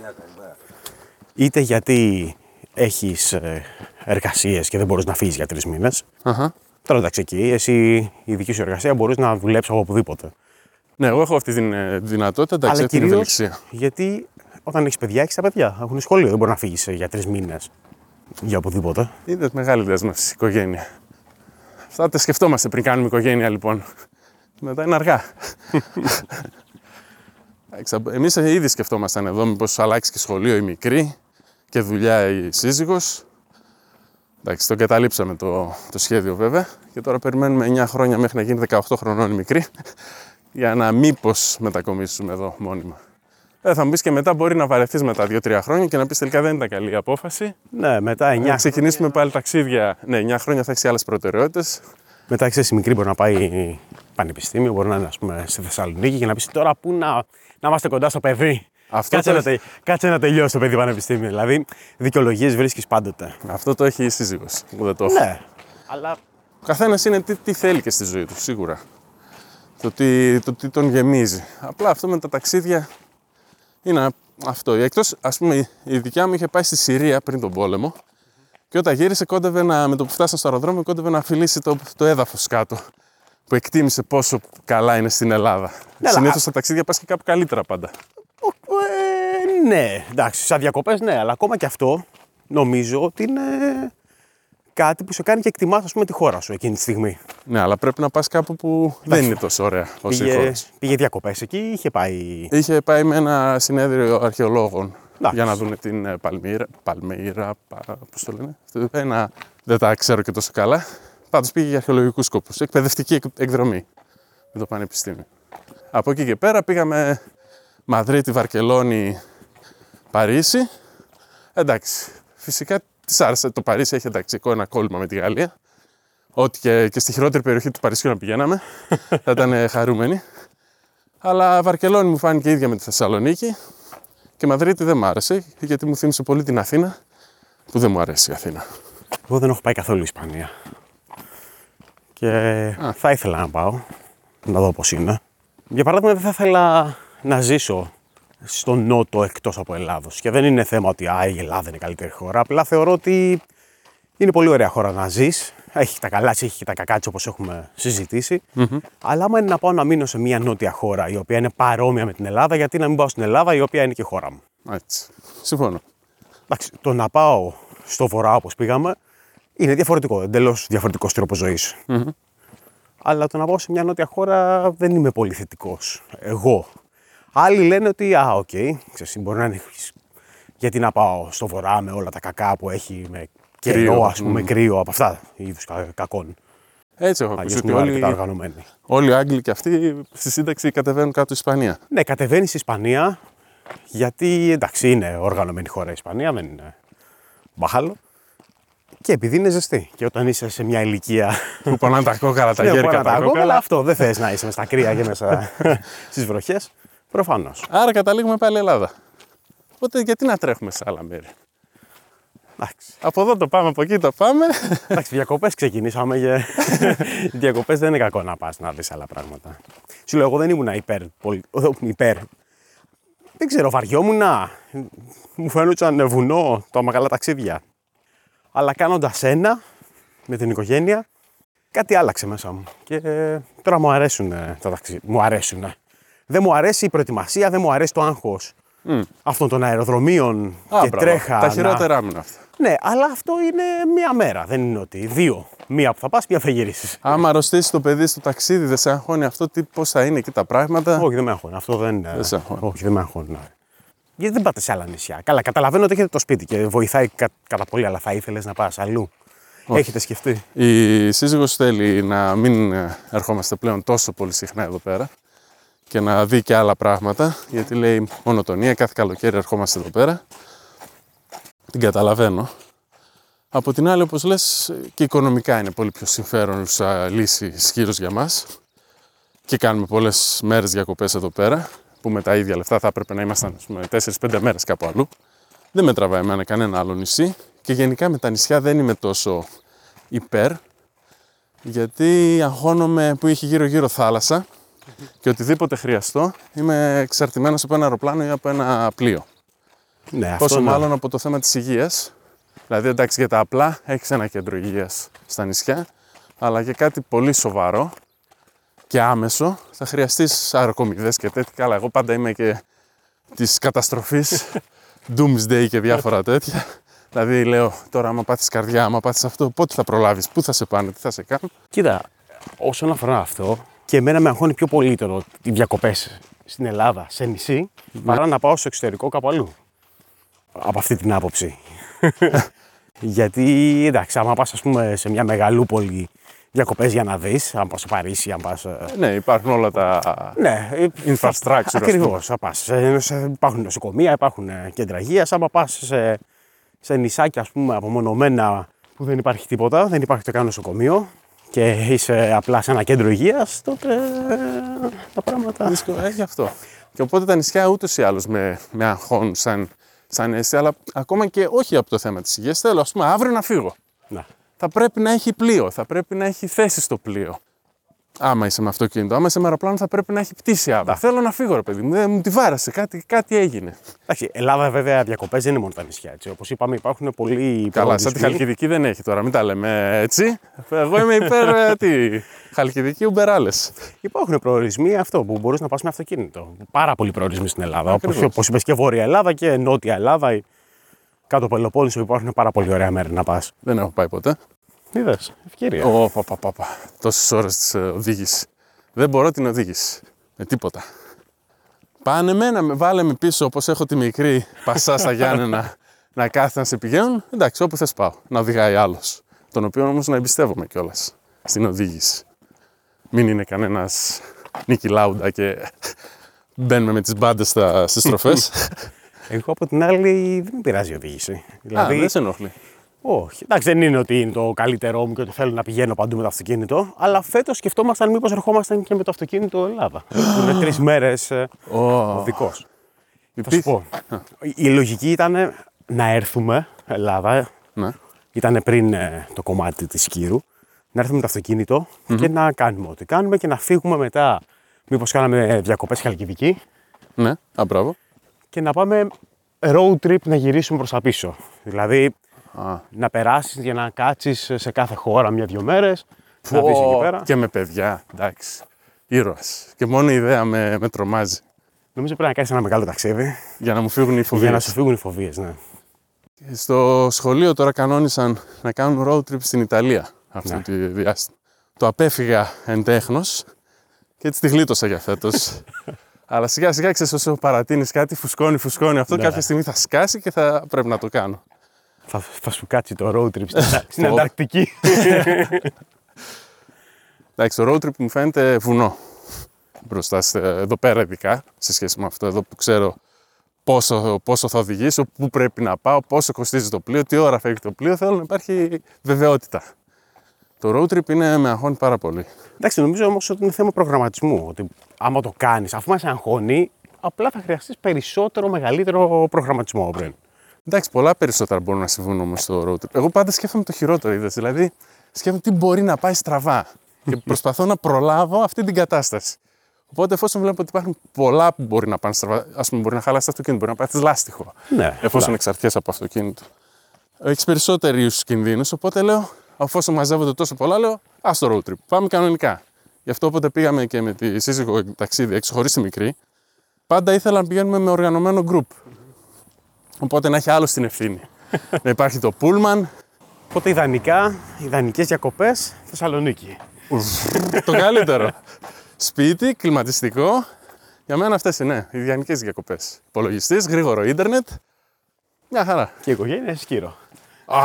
[SPEAKER 3] Είτε γιατί έχεις εργασίες και δεν μπορείς να φύγεις για τρεις μήνες.
[SPEAKER 2] Αχα.
[SPEAKER 3] Τώρα εντάξει, εκεί εσύ η δική σου εργασία μπορείς να δουλέψεις από οπουδήποτε.
[SPEAKER 2] Ναι, εγώ έχω αυτή τη δυνατότητα, εντάξει,
[SPEAKER 3] Αλλά
[SPEAKER 2] την
[SPEAKER 3] κυρίως
[SPEAKER 2] ευελιξία.
[SPEAKER 3] γιατί όταν έχεις παιδιά, έχεις τα παιδιά. Έχουν σχολείο, δεν μπορεί να φύγεις για τρεις μήνες για οπουδήποτε.
[SPEAKER 2] Είναι μεγάλη δέσμευση η οικογένεια. Αυτά τα σκεφτόμαστε πριν κάνουμε οικογένεια λοιπόν. Μετά είναι αργά. Εμείς ήδη σκεφτόμασταν εδώ μήπως αλλάξει και σχολείο η μικρή και δουλειά η σύζυγος. Εντάξει, το καταλήψαμε το, το σχέδιο βέβαια και τώρα περιμένουμε 9 χρόνια μέχρι να γίνει 18 χρονών η μικρή για να μήπως μετακομίσουμε εδώ μόνιμα. Ε, θα μου πεις και μετά μπορεί να βαρεθείς μετά 2-3 χρόνια και να πεις τελικά δεν ήταν καλή η απόφαση.
[SPEAKER 3] Ναι, μετά 9
[SPEAKER 2] Να ξεκινήσουμε πάλι ταξίδια. Ναι, 9 χρόνια θα έχεις άλλες προτεραιότητες.
[SPEAKER 3] Μετά ξέρεις, η μικρή μπορεί να πάει πανεπιστήμιο, μπορεί να είναι ας πούμε, στη Θεσσαλονίκη και να πεις τώρα πού να, να είμαστε κοντά στο παιδί.
[SPEAKER 2] Αυτό
[SPEAKER 3] κάτσε,
[SPEAKER 2] το
[SPEAKER 3] να, τε- κάτσε να τελειώσει το παιδί πανεπιστήμιο. Δηλαδή, δικαιολογίες βρίσκεις πάντοτε.
[SPEAKER 2] Αυτό το έχει η σύζυγος. Εγώ δεν το έχω.
[SPEAKER 3] Ναι. Αλλά
[SPEAKER 2] Ο καθένας είναι τι, τι θέλει και στη ζωή του, σίγουρα. Το τι, το τι τον γεμίζει. Απλά αυτό με τα ταξίδια είναι αυτό. Εκτός, ας πούμε, η- η δικιά μου είχε πάει στη Συρία πριν τον πόλεμο και όταν γύρισε, κόντευε να, με το που φτάσαν στο αεροδρόμιο, κόντευε να φιλήσει το, το έδαφος κάτω. Που εκτίμησε πόσο καλά είναι στην Ελλάδα.
[SPEAKER 3] Ναι, αλλά-
[SPEAKER 2] Συνήθως στα ταξίδια πας και κάπου καλύτερα πάντα.
[SPEAKER 3] Ε, ναι, εντάξει, σαν διακοπές ναι, αλλά ακόμα και αυτό νομίζω ότι είναι κάτι που σε κάνει και εκτιμάς, ας πούμε, τη χώρα σου εκείνη τη στιγμή.
[SPEAKER 2] Ναι, αλλά πρέπει να πας κάπου που δεν είναι τόσο ωραία όσο η χώρα
[SPEAKER 3] Πήγε,
[SPEAKER 2] σου.
[SPEAKER 3] πήγε διακοπές εκεί, είχε πάει.
[SPEAKER 2] Είχε πάει με ένα συνέδριο αρχαιολόγων
[SPEAKER 3] Εντάξει.
[SPEAKER 2] για να δουν την ε, Παλμύρα. Παλμύρα, πώς το λένε. Αυτό, Ένα, δεν τα ξέρω και τόσο καλά. Πάντως πήγε για αρχαιολογικούς σκοπού. Εκπαιδευτική εκ- εκδρομή με το Πανεπιστήμιο. Από εκεί και πέρα πήγαμε Μαδρίτη, Βαρκελόνη, Παρίσι. Εντάξει, φυσικά της άρεσε το Παρίσι, έχει εντάξει ένα κόλλημα με τη Γαλλία. Ό,τι και, και στη χειρότερη περιοχή του Παρισιού να πηγαίναμε, θα ήταν ε, χαρούμενοι. Αλλά Βαρκελόνη μου φάνηκε ίδια με τη Θεσσαλονίκη και Μαδρίτη δεν μ' άρεσε γιατί μου θύμισε πολύ την Αθήνα που δεν μου αρέσει η Αθήνα.
[SPEAKER 3] Εγώ δεν έχω πάει καθόλου Ισπανία. Και θα ήθελα να πάω, να δω πώς είναι. Για παράδειγμα, δεν θα ήθελα να ζήσω στον Νότο εκτός από Ελλάδος. Και δεν είναι θέμα ότι α, η Ελλάδα είναι η καλύτερη χώρα. Απλά θεωρώ ότι είναι πολύ ωραία χώρα να ζεις. Έχει τα καλά της, έχει και τα κακά της όπως έχουμε συζητήσει. Αλλά άμα είναι να πάω να μείνω σε μια νότια χώρα η οποία είναι παρόμοια με την Ελλάδα, γιατί να μην πάω στην Ελλάδα η οποία είναι και η χώρα μου.
[SPEAKER 2] Έτσι. Συμφωνώ.
[SPEAKER 3] Εντάξει, το να πάω στο βορρά όπως πήγαμε είναι διαφορετικό, εντελώς διαφορετικός τρόπος ζωής. Αλλά το να πάω σε μια νότια χώρα δεν είμαι πολύ θετικός. Εγώ. Άλλοι λένε ότι, α, οκ, ξέρεις, μπορεί να είναι. Γιατί να πάω στο βορρά με όλα τα κακά που έχει, με
[SPEAKER 2] Κρύο,
[SPEAKER 3] καιρό, ας πούμε, κρύο, από αυτό το είδος κακών.
[SPEAKER 2] Έτσι έχω
[SPEAKER 3] Αλλιώς
[SPEAKER 2] ακούσει ότι
[SPEAKER 3] είναι
[SPEAKER 2] όλοι,
[SPEAKER 3] αρκετά οργανωμένοι.
[SPEAKER 2] όλοι οι Άγγλοι και αυτοί στη σύνταξη κατεβαίνουν κάτω Ισπανία.
[SPEAKER 3] Ναι, κατεβαίνει στη Ισπανία, γιατί εντάξει είναι οργανωμένη χώρα η Ισπανία, δεν είναι μπάχαλο. Και επειδή είναι ζεστή. Και όταν είσαι σε μια ηλικία.
[SPEAKER 2] που πονάνε τα κόκαλα, τα
[SPEAKER 3] Ναι,
[SPEAKER 2] γέρικα
[SPEAKER 3] μπορεί να
[SPEAKER 2] τα
[SPEAKER 3] τα κόκαλα,
[SPEAKER 2] κόκαλα.
[SPEAKER 3] αυτό δεν θες να είσαι με στα κρύα και μέσα στις βροχές. Προφανώς.
[SPEAKER 2] Άρα καταλήγουμε πάλι Ελλάδα. Οπότε γιατί να τρέχουμε σε άλλα μέρη;
[SPEAKER 3] Εντάξει.
[SPEAKER 2] Από εδώ το πάμε, από εκεί το πάμε.
[SPEAKER 3] Εντάξει, διακοπές ξεκινήσαμε και. διακοπές δεν είναι κακό να πας να δεις άλλα πράγματα. Σου λέω, εγώ δεν ήμουν υπέρ. Πολύ... υπέρ. Δεν ξέρω, βαριόμουν. Μου φαίνονταν βουνό τα μεγάλα ταξίδια. Αλλά κάνοντας ένα με την οικογένεια, κάτι άλλαξε μέσα μου. Και τώρα μου αρέσουν ε, τα ταξίδια. Μου αρέσουν. Δεν μου αρέσει η προετοιμασία, δεν μου αρέσει το άγχος αυτών των αεροδρομίων
[SPEAKER 2] Α,
[SPEAKER 3] και
[SPEAKER 2] μπράβο.
[SPEAKER 3] τρέχα.
[SPEAKER 2] Τα
[SPEAKER 3] να-
[SPEAKER 2] χειρότερά μου είναι αυτά.
[SPEAKER 3] Ναι, αλλά αυτό είναι μία μέρα. Δεν είναι ότι δύο. Μία που θα πας, μία που θα γυρίσεις.
[SPEAKER 2] Άμα αρρωστήσει το παιδί στο ταξίδι, δεν σε αγχώνει αυτό, τι, πώς θα είναι εκεί τα πράγματα;
[SPEAKER 3] Όχι, δεν με αγχώνει. Αυτό δεν είναι.
[SPEAKER 2] Δεν σε αγχώνει.
[SPEAKER 3] Όχι, δεν με αγχώνει. ναι. Γιατί δεν πάτε σε άλλα νησιά. Καλά, καταλαβαίνω ότι έχετε το σπίτι και βοηθάει κα, κατά πολύ, αλλά θα ήθελες να πας αλλού. Έχετε σκεφτεί;
[SPEAKER 2] Η σύζυγος θέλει να μην ε, ερχόμαστε πλέον τόσο πολύ συχνά εδώ πέρα και να δει και άλλα πράγματα, γιατί λέει μονοτονία, κάθε καλοκαίρι ερχόμαστε εδώ πέρα. Την καταλαβαίνω. Από την άλλη, όπως λες, και οικονομικά είναι πολύ πιο συμφέρονουσα λύση ισχύρως για μας και κάνουμε πολλές μέρες διακοπές εδώ πέρα, που με τα ίδια λεφτά θα έπρεπε να ήμασταν ας πούμε, 4-5 μέρες κάπου αλλού. Δεν με τραβάει εμένα κανένα άλλο νησί και γενικά με τα νησιά δεν είμαι τόσο υπέρ γιατί αγχώνομαι που έχει γύρω-γύρω θάλασσα και οτιδήποτε χρειαστώ είμαι εξαρτημένος από ένα αεροπλάνο ή από ένα πλοίο.
[SPEAKER 3] Ναι, αυτό
[SPEAKER 2] Πόσο
[SPEAKER 3] ναι.
[SPEAKER 2] μάλλον από το θέμα της υγείας. Δηλαδή εντάξει για τα απλά έχεις ένα κέντρο υγείας στα νησιά αλλά για κάτι πολύ σοβαρό και άμεσο θα χρειαστείς αεροκομιδές και τέτοια. Καλά, εγώ πάντα είμαι και της καταστροφής, doomsday και διάφορα τέτοια. Δηλαδή λέω τώρα άμα πάθεις καρδιά, άμα πάθεις αυτό, πότε θα προλάβεις, πού θα σε πάνε, τι θα σε κάνουν.
[SPEAKER 3] Κοίτα, όσον αφορά αυτό, και εμένα με αγχώνει πιο πολύ το οι διακοπές στην Ελλάδα, σε νησί, παρά να πάω στο εξωτερικό κάπου αλλού. Από αυτή την άποψη. Γιατί εντάξει, άμα πας, πούμε, σε μια μεγαλούπολη διακοπές για να δεις, αν πας στο Παρίσι, αν πας.
[SPEAKER 2] Ναι, υπάρχουν όλα τα
[SPEAKER 3] Ναι, ε,
[SPEAKER 2] infrastructure. ας πούμε.
[SPEAKER 3] Ακριβώς. Υπάρχουν νοσοκομεία, υπάρχουν ε, κέντρα υγείας. Άμα πας σε, σε νησάκια ας πούμε, απομονωμένα που δεν υπάρχει τίποτα, δεν υπάρχει το καν νοσοκομείο και είσαι απλά σε ένα κέντρο υγείας, τότε ε, τα πράγματα.
[SPEAKER 2] Δύσκολο, ε, γι' αυτό. Και οπότε τα νησιά ούτως ή άλλως με, με αγχώνουν σαν, σαν αίσθηση, αλλά ακόμα και όχι από το θέμα της υγείας. Θέλω, ας πούμε, αύριο να φύγω.
[SPEAKER 3] Να.
[SPEAKER 2] Θα πρέπει να έχει πλοίο, θα πρέπει να έχει θέση στο πλοίο. Άμα είσαι με αυτοκίνητο, άμα είσαι με αεροπλάνο, θα πρέπει να έχει πτήση αύριο. Θέλω να φύγω, ρε παιδί μου. Δεν μου τη βάρασε, κάτι, κάτι έγινε.
[SPEAKER 3] Εντάξει, Ελλάδα βέβαια διακοπές δεν είναι μόνο τα νησιά. Έτσι. Όπως είπαμε, υπάρχουν πολλοί
[SPEAKER 2] Καλά, σαν τη
[SPEAKER 3] προορισμοί.
[SPEAKER 2] Χαλκιδική δεν έχει τώρα, μην τα λέμε έτσι. Εγώ είμαι υπέρ ε, τι. Χαλκιδική ουμπεράλε.
[SPEAKER 3] Υπάρχουν προορισμοί αυτό που μπορείς να πας με αυτοκίνητο. Πάρα πολλοί προορισμοί στην Ελλάδα.
[SPEAKER 2] Ακριβώς.
[SPEAKER 3] Όπως είπες και Βόρεια Ελλάδα και Νότια Ελλάδα. ή Κάτω Πελοπόννησο υπάρχουν πάρα πολύ ωραία μέρη να πας.
[SPEAKER 2] Δεν έχω πάει ποτέ.
[SPEAKER 3] Είδες, ευκαιρία.
[SPEAKER 2] Ω, πα, πα, πα, πα. Τόσες ώρες τη οδήγηση. Δεν μπορώ την οδήγηση. Με τίποτα. Πάνε εμένα, με βάλε με πίσω όπως έχω τη μικρή πασά στα Γιάννενα να κάθεται να σε πηγαίνουν. Εντάξει, όπου θες πάω. Να οδηγάει άλλος. Τον οποίο όμως να εμπιστεύομαι κιόλας στην οδήγηση. Μην είναι κανένας Νίκη Λάουντα και μπαίνουμε με τις μπάντες στις στροφές.
[SPEAKER 3] Εγώ από την άλλη δεν με πειράζει η οδήγηση.
[SPEAKER 2] Α,
[SPEAKER 3] Δηλαδή,
[SPEAKER 2] δεν σε ενοχλεί.
[SPEAKER 3] Όχι. Εντάξει, δεν είναι ότι είναι το καλύτερό μου και ότι θέλω να πηγαίνω παντού με το αυτοκίνητο. Αλλά φέτος σκεφτόμασταν μήπως ερχόμασταν και με το αυτοκίνητο Ελλάδα. Που είναι τρεις μέρες
[SPEAKER 2] Ω,
[SPEAKER 3] οδικό. Θα σου
[SPEAKER 2] υπήρχε-
[SPEAKER 3] πω. Η λογική ήταν να έρθουμε Ελλάδα.
[SPEAKER 2] Ναι.
[SPEAKER 3] Ήταν πριν ε, το κομμάτι της Κύρου. Να έρθουμε με το αυτοκινητο και να κάνουμε ό,τι κάνουμε και να φύγουμε μετά. Μήπως κάναμε διακοπές Χαλκιδική
[SPEAKER 2] Ναι, α, μπράβο.
[SPEAKER 3] και να πάμε road trip να γυρίσουμε προς τα πίσω. Δηλαδή
[SPEAKER 2] Α,
[SPEAKER 3] να περάσεις για να κάτσεις σε κάθε χώρα μια-δυο μέρες. Να δεις εκεί
[SPEAKER 2] Πω,
[SPEAKER 3] πέρα.
[SPEAKER 2] Και με παιδιά, εντάξει. Ήρωας. Και μόνο η ιδέα με, με τρομάζει.
[SPEAKER 3] Νομίζω πρέπει να κάνεις ένα μεγάλο ταξίδι
[SPEAKER 2] Για να μου φύγουν οι
[SPEAKER 3] για
[SPEAKER 2] φοβίες.
[SPEAKER 3] να σου φύγουν οι φοβίες. Ναι.
[SPEAKER 2] Στο σχολείο τώρα κανόνισαν να κάνουν road trip στην Ιταλία αυτό
[SPEAKER 3] Ναι.
[SPEAKER 2] το διάστημα. Το απέφυγα εν τέχνος και έτσι τη γλίτωσα για φέτος. Αλλά σιγά σιγά ξέρεις όσο παρατείνεις κάτι φουσκώνει, φουσκώνει αυτό
[SPEAKER 3] Ναι.
[SPEAKER 2] κάποια στιγμή θα σκάσει και θα πρέπει να το κάνω.
[SPEAKER 3] Θα, θα σου κάτσει το road trip στην, στην
[SPEAKER 2] Πω.
[SPEAKER 3] Ανταρκτική.
[SPEAKER 2] Εντάξει, το road trip μου φαίνεται βουνό. Μπροστά σε, εδώ πέρα ειδικά, σε σχέση με αυτό εδώ που ξέρω πόσο, πόσο θα οδηγήσω, πού πρέπει να πάω, πόσο κοστίζει το πλοίο, τι ώρα φεύγει το πλοίο, θέλω να υπάρχει βεβαιότητα. Το road trip είναι με αγχώνει πάρα πολύ.
[SPEAKER 3] Εντάξει, νομίζω όμως ότι είναι θέμα προγραμματισμού. Ότι άμα το κάνεις, αφού μας αγχώνει, απλά θα χρειαστείς περισσότερο, μεγαλύτερο προγραμματισμό πριν.
[SPEAKER 2] Εντάξει, πολλά περισσότερα μπορούν να συμβούν όμως στο road trip. Εγώ πάντα σκέφτομαι το χειρότερο, είδες, δηλαδή σκέφτομαι τι μπορεί να πάει στραβά και προσπαθώ να προλάβω αυτή την κατάσταση. Οπότε, εφόσον βλέπω ότι υπάρχουν πολλά που μπορεί να πάνε στραβά, ας πούμε, μπορεί να χαλάσει το αυτοκίνητο, μπορεί να πάθεις λάστιχο.
[SPEAKER 3] Ναι,
[SPEAKER 2] εφόσον
[SPEAKER 3] εντάξει.
[SPEAKER 2] εξαρτιέσαι από αυτοκίνητο. Έχεις περισσότερους κινδύνους, οπότε λέω, αφού μαζεύονται τόσο πολλά, λέω, ας το road trip. Πάμε κανονικά. Γι' αυτό όποτε πήγαμε και με τη σύζυγο ταξίδι έξω χωρίς τη μικρή, πάντα ήθελα να πηγαίνουμε με οργανωμένο group. Οπότε να έχει άλλο την ευθύνη. να υπάρχει το pullman,
[SPEAKER 3] Οπότε ιδανικά, ιδανικές διακοπές Θεσσαλονίκη.
[SPEAKER 2] το καλύτερο. Σπίτι, κλιματιστικό. Για μένα αυτές είναι οι διανικές διακοπές. Υπολογιστής, γρήγορο ίντερνετ. Μια χαρά.
[SPEAKER 3] Και η οικογένεια είναι σκύρο.
[SPEAKER 2] Α,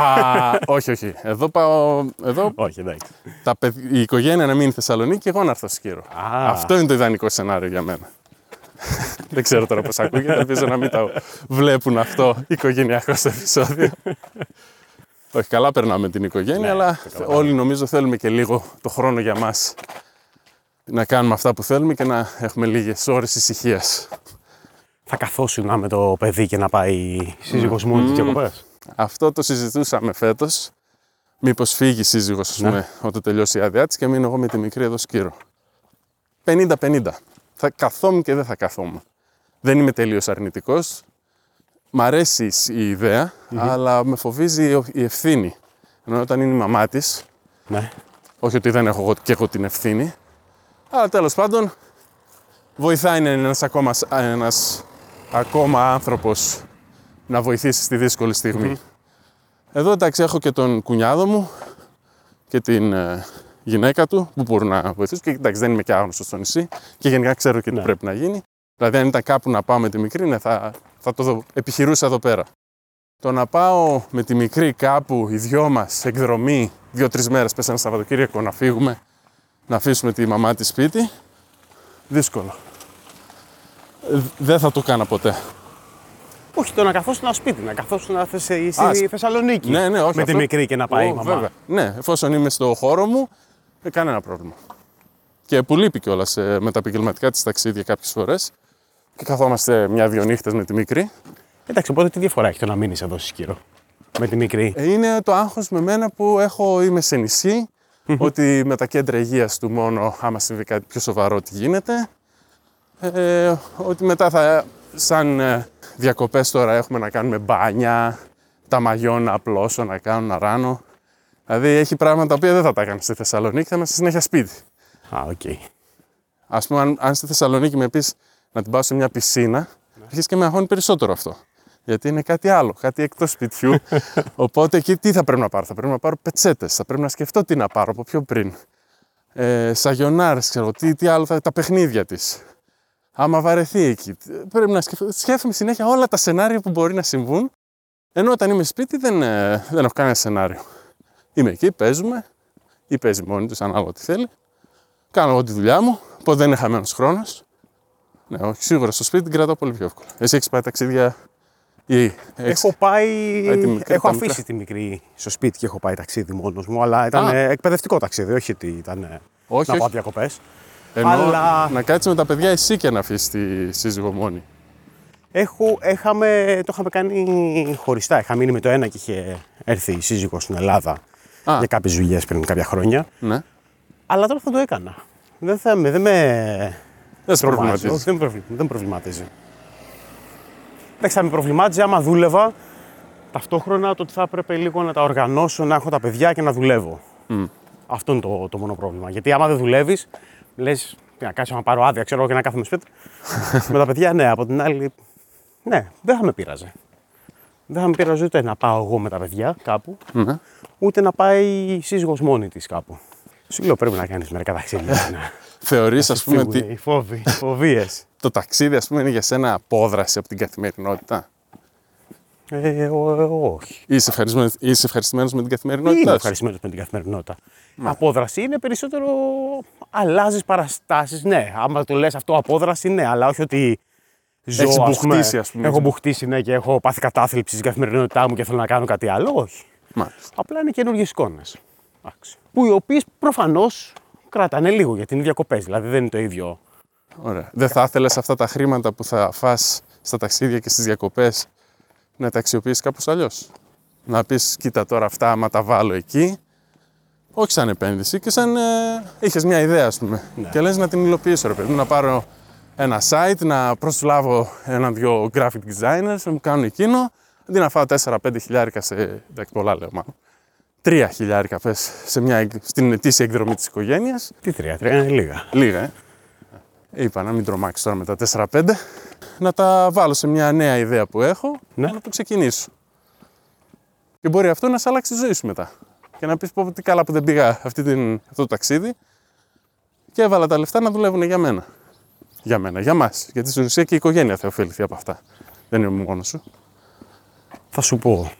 [SPEAKER 2] όχι, όχι. Εδώ πάω. Εδώ
[SPEAKER 3] Όχι, εντάξει.
[SPEAKER 2] τα παιδ- η οικογένεια να μείνει Θεσσαλονίκη και εγώ να έρθω Σκύρο.
[SPEAKER 3] Α.
[SPEAKER 2] Αυτό είναι το ιδανικό σενάριο για μένα. Δεν ξέρω τώρα πώς ακούγεται, ελπίζω να μην το βλέπουν αυτό οικογενειακός στο επεισόδιο. Όχι, καλά περνάμε την οικογένεια,
[SPEAKER 3] Ναι,
[SPEAKER 2] αλλά
[SPEAKER 3] το καταλαβαίνω.
[SPEAKER 2] όλοι νομίζω θέλουμε και λίγο το χρόνο για μας να κάνουμε αυτά που θέλουμε και να έχουμε λίγες ώρες ησυχίας.
[SPEAKER 3] Θα καθόσουν με το παιδί και να πάει η σύζυγος μου τις διακοπές.
[SPEAKER 2] Αυτό το συζητούσαμε φέτος. Μήπως φύγει η σύζυγος, ας πούμε, όταν τελειώσει η άδειά της και μείνω εγώ με τη μικρή εδώ σκύρο. 50-50. Θα καθόμουν και δεν θα καθόμουν. Δεν είμαι τελείως αρνητικός. Μ' αρέσει η ιδεα αλλά με φοβίζει η- η ευθύνη. Ενώ όταν είναι η μαμά της,
[SPEAKER 3] Ναι.
[SPEAKER 2] όχι ότι δεν έχω εγώ και εγώ την ευθύνη, αλλά τέλος πάντων βοηθάει να είναι ένας ακόμα, ένας ακόμα άνθρωπος να βοηθήσει στη δύσκολη στιγμή. Εδώ εντάξει έχω και τον κουνιάδο μου και την ε, γυναίκα του που μπορούν να βοηθήσουν και εντάξει δεν είμαι και άγνωστος στο νησί και γενικά ξέρω και τι
[SPEAKER 3] Ναι.
[SPEAKER 2] πρέπει να γίνει. Δηλαδή αν ήταν κάπου να πάω με τη μικρή ναι, θα, θα το δω- επιχειρούσα εδώ πέρα. Το να πάω με τη μικρή κάπου οι δυο μας εκδρομή δύο-τρεις μέρες πες ένα Σαββατοκύριακο να φύγουμε, να αφήσουμε τη μαμά της σπίτι. Δύσκολο. Ε, Δεν θα το κάνα ποτέ.
[SPEAKER 3] Όχι, το να καθόσουν ένα σπίτι, να καθόσουν να θες στη
[SPEAKER 2] Α, σ-
[SPEAKER 3] Θεσσαλονίκη.
[SPEAKER 2] Ναι, ναι, όχι.
[SPEAKER 3] Με τη
[SPEAKER 2] αυτό-
[SPEAKER 3] μικρή και να πάει η
[SPEAKER 2] Ω,
[SPEAKER 3] μαμά.
[SPEAKER 2] Βέβαια. Ναι, εφόσον είμαι στο χώρο μου, δεν κανένα πρόβλημα. Και που λείπει κιόλας με τα επαγγελματικά της ταξίδια κάποιες φορές. Και καθόμαστε μια-δυο νύχτες με τη μικρή.
[SPEAKER 3] Εντάξει, οπότε τι διαφορά έχει το να μείνεις εδώ στη Σκύρο. Με τη μικρή;
[SPEAKER 2] Ε, Είναι το άγχος με μένα που έχω, είμαι σε νησί, ότι με τα κέντρα υγείας του μόνο άμα συμβεί κάτι πιο σοβαρό τι γίνεται. Ε, ότι μετά θα, σαν ε, διακοπές τώρα έχουμε να κάνουμε μπάνια, τα μαγιό να απλώσω, να κάνω, να κάνω. Δηλαδή έχει πράγματα τα οποία δεν θα τα έκανα στη Θεσσαλονίκη, θα είμαστε συνέχεια σπίτι.
[SPEAKER 3] Α, οκ.
[SPEAKER 2] Ας πούμε, αν, αν στη Θεσσαλονίκη με πεις να την πάω σε μια πισίνα, αρχίζει και με αγχώνει περισσότερο αυτό. Γιατί είναι κάτι άλλο, κάτι εκτός σπιτιού. Οπότε εκεί τι θα πρέπει να πάρω, θα πρέπει να πάρω πετσέτες, θα πρέπει να σκεφτώ τι να πάρω από πιο πριν. Ε, Σαγιονάρες, ξέρω τι, τι άλλο, θα, τα παιχνίδια της. Άμα βαρεθεί εκεί. Πρέπει να σκεφτώ. Σκέφτομαι συνέχεια όλα τα σενάρια που μπορεί να συμβούν. Ενώ όταν είμαι σπίτι δεν, ε, δεν έχω κανένα σενάριο. Είμαι εκεί, παίζουμε, ή παίζει μόνη του, ανάλογα τι θέλει. Κάνω εγώ τη δουλειά μου, οπότε δεν είναι χαμένος χρόνος. Ναι, όχι, σίγουρα στο σπίτι την κρατάω πολύ πιο εύκολα. Εσύ έχεις πάει ταξίδια ή έχεις...
[SPEAKER 3] Έχω πάει.
[SPEAKER 2] Πάει τη μικρή,
[SPEAKER 3] έχω
[SPEAKER 2] τα
[SPEAKER 3] αφήσει
[SPEAKER 2] μικρά.
[SPEAKER 3] τη μικρή στο σπίτι και έχω πάει ταξίδι μόνος μου, αλλά ήταν
[SPEAKER 2] Α.
[SPEAKER 3] ε, εκπαιδευτικό ταξίδι, όχι ότι ήταν. ε,
[SPEAKER 2] όχι,
[SPEAKER 3] να πάω
[SPEAKER 2] όχι.
[SPEAKER 3] διακοπές.
[SPEAKER 2] Εννοώ
[SPEAKER 3] αλλά-
[SPEAKER 2] να κάτσεις με τα παιδιά εσύ και να αφήσεις τη σύζυγο μόνη.
[SPEAKER 3] Έχω, έχαμε, το είχαμε κάνει χωριστά. Είχα μείνει με το ένα και είχε έρθει η σύζυγος στην Ελλάδα
[SPEAKER 2] Α.
[SPEAKER 3] για κάποιες δουλειές πριν κάποια χρόνια.
[SPEAKER 2] Ναι.
[SPEAKER 3] Αλλά τώρα θα το έκανα. Δεν, θα, με- δεν με
[SPEAKER 2] Δεν σε
[SPEAKER 3] τρομάζει.
[SPEAKER 2] προβληματίζει.
[SPEAKER 3] Όχι, δεν, με προβλη- δεν με προβληματίζει. Εντάξει, θα με προβλημάτιζε άμα δούλευα ταυτόχρονα το ότι θα έπρεπε λίγο να τα οργανώσω, να έχω τα παιδιά και να δουλεύω. Αυτό είναι το, το μόνο πρόβλημα. Γιατί άμα δεν δουλεύεις, λες, τι να κάτσω να πάρω άδεια, ξέρω εγώ και να κάθομαι σπίτι. με τα παιδιά, ναι, από την άλλη, ναι, δεν θα με πείραζε. Δεν θα με πείραζε ούτε να πάω εγώ με τα παιδιά κάπου,
[SPEAKER 2] Ναι.
[SPEAKER 3] ούτε να πάει η σύζυγος μόνη της κάπου. Σου λέω πρέπει να κάνεις μερικά ταξίδια. να
[SPEAKER 2] Θεωρείς, ας πούμε,
[SPEAKER 3] φύγουν
[SPEAKER 2] ότι
[SPEAKER 3] Οι φόβοι, οι φοβίες.
[SPEAKER 2] το ταξίδι ας πούμε, είναι για σένα απόδραση από την καθημερινότητα;
[SPEAKER 3] Ε, ο- ε, όχι.
[SPEAKER 2] Είσαι ευχαριστημένος, είσαι ευχαριστημένος με την καθημερινότητά
[SPEAKER 3] Είμαι
[SPEAKER 2] σου.
[SPEAKER 3] ευχαριστημένος με την καθημερινότητα. Απόδραση είναι περισσότερο. Αλλάζεις παραστάσεις. Ναι, άμα το λες αυτό απόδραση, ναι, αλλά όχι ότι. Ζω,
[SPEAKER 2] Έχεις
[SPEAKER 3] ας πούμε,
[SPEAKER 2] μπουχτίσει, ας πούμε.
[SPEAKER 3] Έχω μπουχτίσει, ναι, και έχω πάθει κατάθλιψη στην καθημερινότητά μου και θέλω να κάνω κάτι άλλο. Όχι.
[SPEAKER 2] Μάλιστα.
[SPEAKER 3] Απλά είναι καινούργιες εικόνες. Που οι οποίες προφανώς κρατάνε λίγο γιατί είναι διακοπές. Δηλαδή δεν είναι το ίδιο.
[SPEAKER 2] Ωραία. Δεν θα ήθελες αυτά τα χρήματα που θα φας στα ταξίδια και στις διακοπές να τα αξιοποιήσεις κάπως αλλιώς; Να πεις, κοίτα τώρα αυτά, άμα τα βάλω εκεί, όχι σαν επένδυση και σαν ε, είχες μια ιδέα, ας πούμε. Και λες να την υλοποιήσω, ρε παιδί μου, να πάρω ένα site, να προσλάβω ένα-δυο graphic designers, να μου κάνουν εκείνο, αντί να φάω 4-5 χιλιάρικα σε, εντάξει πολλά λέω μάλλον, 3 χιλιάρικα πες, σε μια, εκ- στην ετήσια εκδρομή της οικογένειας,
[SPEAKER 3] Τι τρία, τρία είναι λίγα.
[SPEAKER 2] Λίγα, ε. Είπα να μην τρομάξει τώρα με τα 4-5. Να τα βάλω σε μια νέα ιδέα που έχω
[SPEAKER 3] Ναι.
[SPEAKER 2] και να το ξεκινήσω. Και μπορεί αυτό να σε αλλάξει τη ζωή σου μετά. Και να πεις πω τι καλά που δεν πήγα αυτή την, αυτό το ταξίδι και έβαλα τα λεφτά να δουλεύουν για μένα. Για μένα, για μας. Γιατί στην ουσία και η οικογένεια θα ωφεληθεί από αυτά. Δεν είμαι μόνος σου.
[SPEAKER 3] Θα σου πω.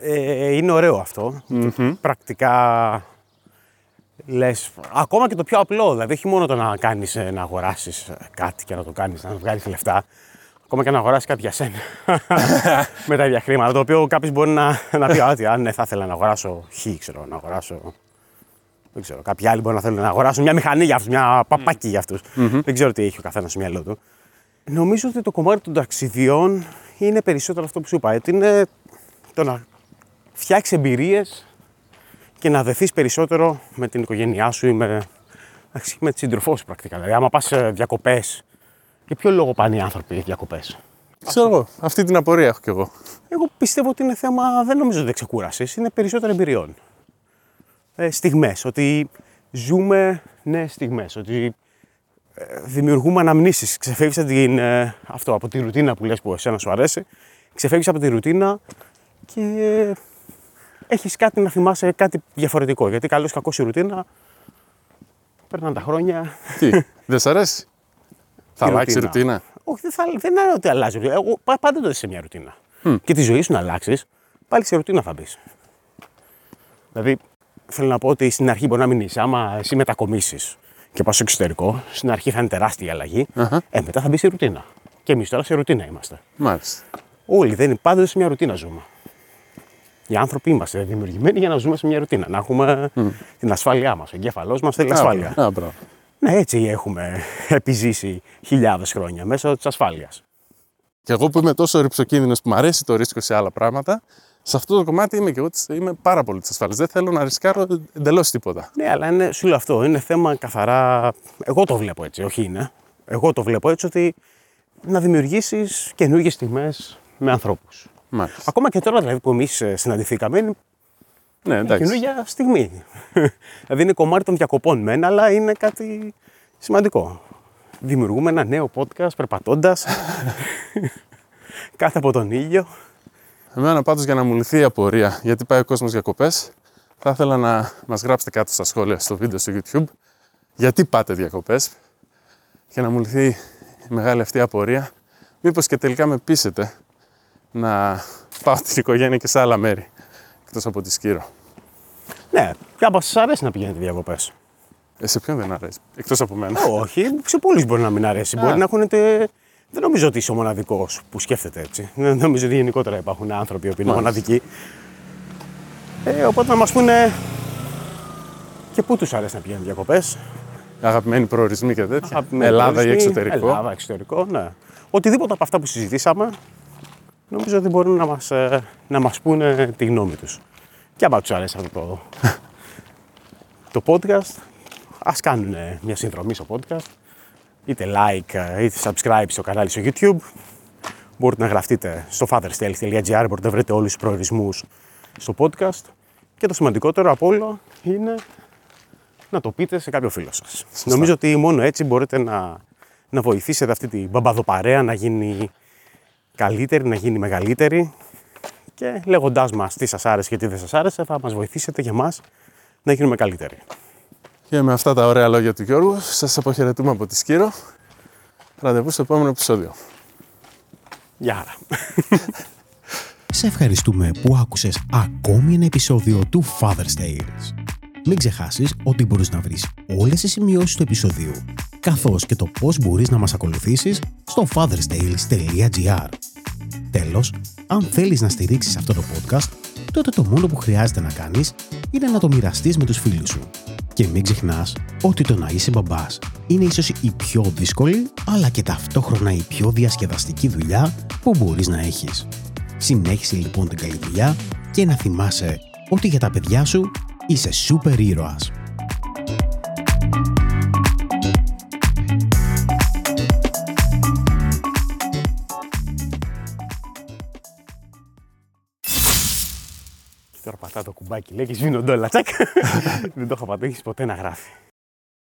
[SPEAKER 3] Ε, είναι ωραίο αυτό. Πρακτικά λες, ακόμα και το πιο απλό, δηλαδή όχι μόνο το να κάνεις, ε, να αγοράσεις ε, κάτι και να το κάνεις, να βγάλεις λεφτά, ακόμα και να αγοράσεις κάτι για σένα με τα ίδια χρήματα, το οποίο κάποιος μπορεί να, να πει, ότι αν ναι, θα ήθελα να αγοράσω χ, ξέρω, να αγοράσω δεν ξέρω. Κάποιοι άλλοι μπορεί να θέλουν να αγοράσουν μια μηχανή για αυτούς, μια παπάκι για αυτου Δεν ξέρω τι έχει ο καθένας στο μυαλό του. Νομίζω ότι το κομμάτι των ταξιδιών είναι περισσότερο αυτό που σου είπα. ότι Είναι το να φτιάξεις εμπειρίες και να δεθείς περισσότερο με την οικογένειά σου ή με, εντάξει, με τη σύντροφό σου πρακτικά. Δηλαδή, άμα πας διακοπές, για ποιο λόγο πάνε οι άνθρωποι διακοπές;
[SPEAKER 2] Ξέρω εγώ. Αυτή την απορία έχω κι εγώ.
[SPEAKER 3] Εγώ πιστεύω ότι είναι θέμα, δεν νομίζω ότι ξεκούραση, είναι περισσότερο εμπειριών. Ε, στιγμές, ότι ζούμε νέε στιγμές, ότι ε, δημιουργούμε αναμνήσεις, ξεφεύγεις από, την, ε, αυτό, από τη ρουτίνα που λες που εσένα σου αρέσει, ξεφεύγεις από τη ρουτίνα και έχεις κάτι να θυμάσαι, κάτι διαφορετικό. Γιατί καλώς ή κακώς η ρουτίνα, περνάνε τα χρόνια,
[SPEAKER 2] Τι, δεν σ' αρέσει; θα
[SPEAKER 3] Η
[SPEAKER 2] αλλάξει η
[SPEAKER 3] ρουτίνα.
[SPEAKER 2] ρουτίνα;
[SPEAKER 3] όχι, δεν, θα, δεν είναι ότι αλλάζει. η ρουτίνα. Εγώ πα- πάντα το είσαι σε μια ρουτίνα. Και τη ζωή σου να αλλάξεις, πάλι σε ρουτίνα θα μπεις. Δηλαδή, θέλω να πω ότι στην αρχή μπορεί να μην είσαι. Άμα εσύ μετακομίσεις και πας στο εξωτερικό, στην αρχή θα είναι τεράστια η αλλαγή.
[SPEAKER 2] Αχα.
[SPEAKER 3] Ε, μετά θα μπει σε ρουτίνα. Και εμείς τώρα σε ρουτίνα είμαστε.
[SPEAKER 2] Μάλιστα.
[SPEAKER 3] Όλοι δεν είναι πάντοτε σε μια ρουτίνα ζούμε. Οι άνθρωποι είμαστε δημιουργημένοι για να ζούμε σε μια ρουτίνα. Να έχουμε την ασφάλειά μας. Ο εγκέφαλός μας θέλει ασφάλεια.
[SPEAKER 2] Α, μπράβο.
[SPEAKER 3] Ναι, έτσι έχουμε επιζήσει χιλιάδες χρόνια μέσω της ασφάλειας.
[SPEAKER 2] Και εγώ που είμαι τόσο ρηψοκίνδυνος που μου αρέσει το ρίσκο σε άλλα πράγματα, σε αυτό το κομμάτι είμαι και εγώ της- είμαι πάρα πολύ της ασφάλειας. Δεν θέλω να ρισκάρω εντελώς τίποτα.
[SPEAKER 3] Ναι, αλλά είναι, σου λέω αυτό, είναι θέμα καθαρά. Εγώ το βλέπω έτσι, όχι είναι. Εγώ το βλέπω έτσι ότι να δημιουργήσεις καινούργιες τιμές με ανθρώπους.
[SPEAKER 2] Μάλιστα.
[SPEAKER 3] Ακόμα και τώρα δηλαδή που εμείς συναντηθήκαμε, είναι
[SPEAKER 2] Ναι,
[SPEAKER 3] μια
[SPEAKER 2] εντάξει.
[SPEAKER 3] καινούργια στιγμή. δηλαδή είναι κομμάτι των διακοπών μεν, αλλά είναι κάτι σημαντικό. Δημιουργούμε ένα νέο podcast περπατώντας κάτω από τον ήλιο.
[SPEAKER 2] Εμένα πάντως για να μου λυθεί η απορία γιατί πάει ο κόσμος διακοπές, θα ήθελα να μας γράψετε κάτω στα σχόλια στο βίντεο στο YouTube γιατί πάτε διακοπές και να μου λυθεί η μεγάλη αυτή απορία. Μήπως και τελικά με πείσετε να πάω την οικογένεια και σε άλλα μέρη εκτός από τη Σκύρο.
[SPEAKER 3] Ναι, ποια από σας αρέσει να πηγαίνετε διακοπέ.
[SPEAKER 2] Ε, σε ποιον δεν αρέσει, εκτός από μένα.
[SPEAKER 3] Όχι, σε πολλούς μπορεί να μην αρέσει. Μπορεί
[SPEAKER 2] Α.
[SPEAKER 3] να έχουν. Τε- Δεν νομίζω ότι είσαι ο μοναδικός που σκέφτεται έτσι. Δεν νομίζω ότι γενικότερα υπάρχουν άνθρωποι που είναι
[SPEAKER 2] Μάλιστα.
[SPEAKER 3] μοναδικοί. Ε, οπότε να μας πούνε και πού τους αρέσει να πηγαίνουν διακοπές.
[SPEAKER 2] Αγαπημένοι προορισμοί και τέτοια. Ελλάδα ή εξωτερικό.
[SPEAKER 3] Ελλάδα, εξωτερικό, ναι. Οτιδήποτε από αυτά που συζητήσαμε, νομίζω ότι μπορούν να μας, ε, να μας πούνε τη γνώμη τους. Και άμα τους αρέσει αυτό το, το podcast, ας κάνουν μια συνδρομή στο podcast, είτε like, ε, είτε subscribe στο κανάλι στο YouTube. Μπορείτε να γραφτείτε στο fatherstales.gr, μπορείτε να βρείτε όλους τους προορισμούς στο podcast. Και το σημαντικότερο από όλο είναι να το πείτε σε κάποιο φίλο σας. Νομίζω ότι μόνο έτσι μπορείτε να, να βοηθήσετε αυτή την μπαμπαδοπαρέα να γίνει καλύτερη, να γίνει μεγαλύτερη και λέγοντάς μας τι σας άρεσε και τι δεν σας άρεσε θα μας βοηθήσετε και εμάς να γίνουμε καλύτεροι.
[SPEAKER 2] Και με αυτά τα ωραία λόγια του Γιώργου, σας αποχαιρετούμε από τη Σκύρο. Ραντεβού στο επόμενο επεισόδιο.
[SPEAKER 3] Γεια χαρά.
[SPEAKER 1] Σε ευχαριστούμε που άκουσες ακόμη ένα επεισόδιο του Father's Tales. Μην ξεχάσεις ότι μπορείς να βρεις όλες τις σημειώσεις του επεισοδίου, καθώς και το πώς μπορείς να μας ακολουθήσεις στο fatherstales.gr. Τέλος, αν θέλεις να στηρίξεις αυτό το podcast, τότε το μόνο που χρειάζεται να κάνεις είναι να το μοιραστείς με τους φίλους σου. Και μην ξεχνάς ότι το να είσαι μπαμπάς είναι ίσως η πιο δύσκολη, αλλά και ταυτόχρονα η πιο διασκεδαστική δουλειά που μπορείς να έχεις. Συνέχισε λοιπόν την καλή δουλειά και να θυμάσαι ότι για τα παιδιά σου είσαι σούπερ ήρωας.
[SPEAKER 3] Τώρα πατά το κουμπάκι λέει και σβήνονται όλα. Τσακ. Δεν το είχα πατήσει ποτέ να γράφει.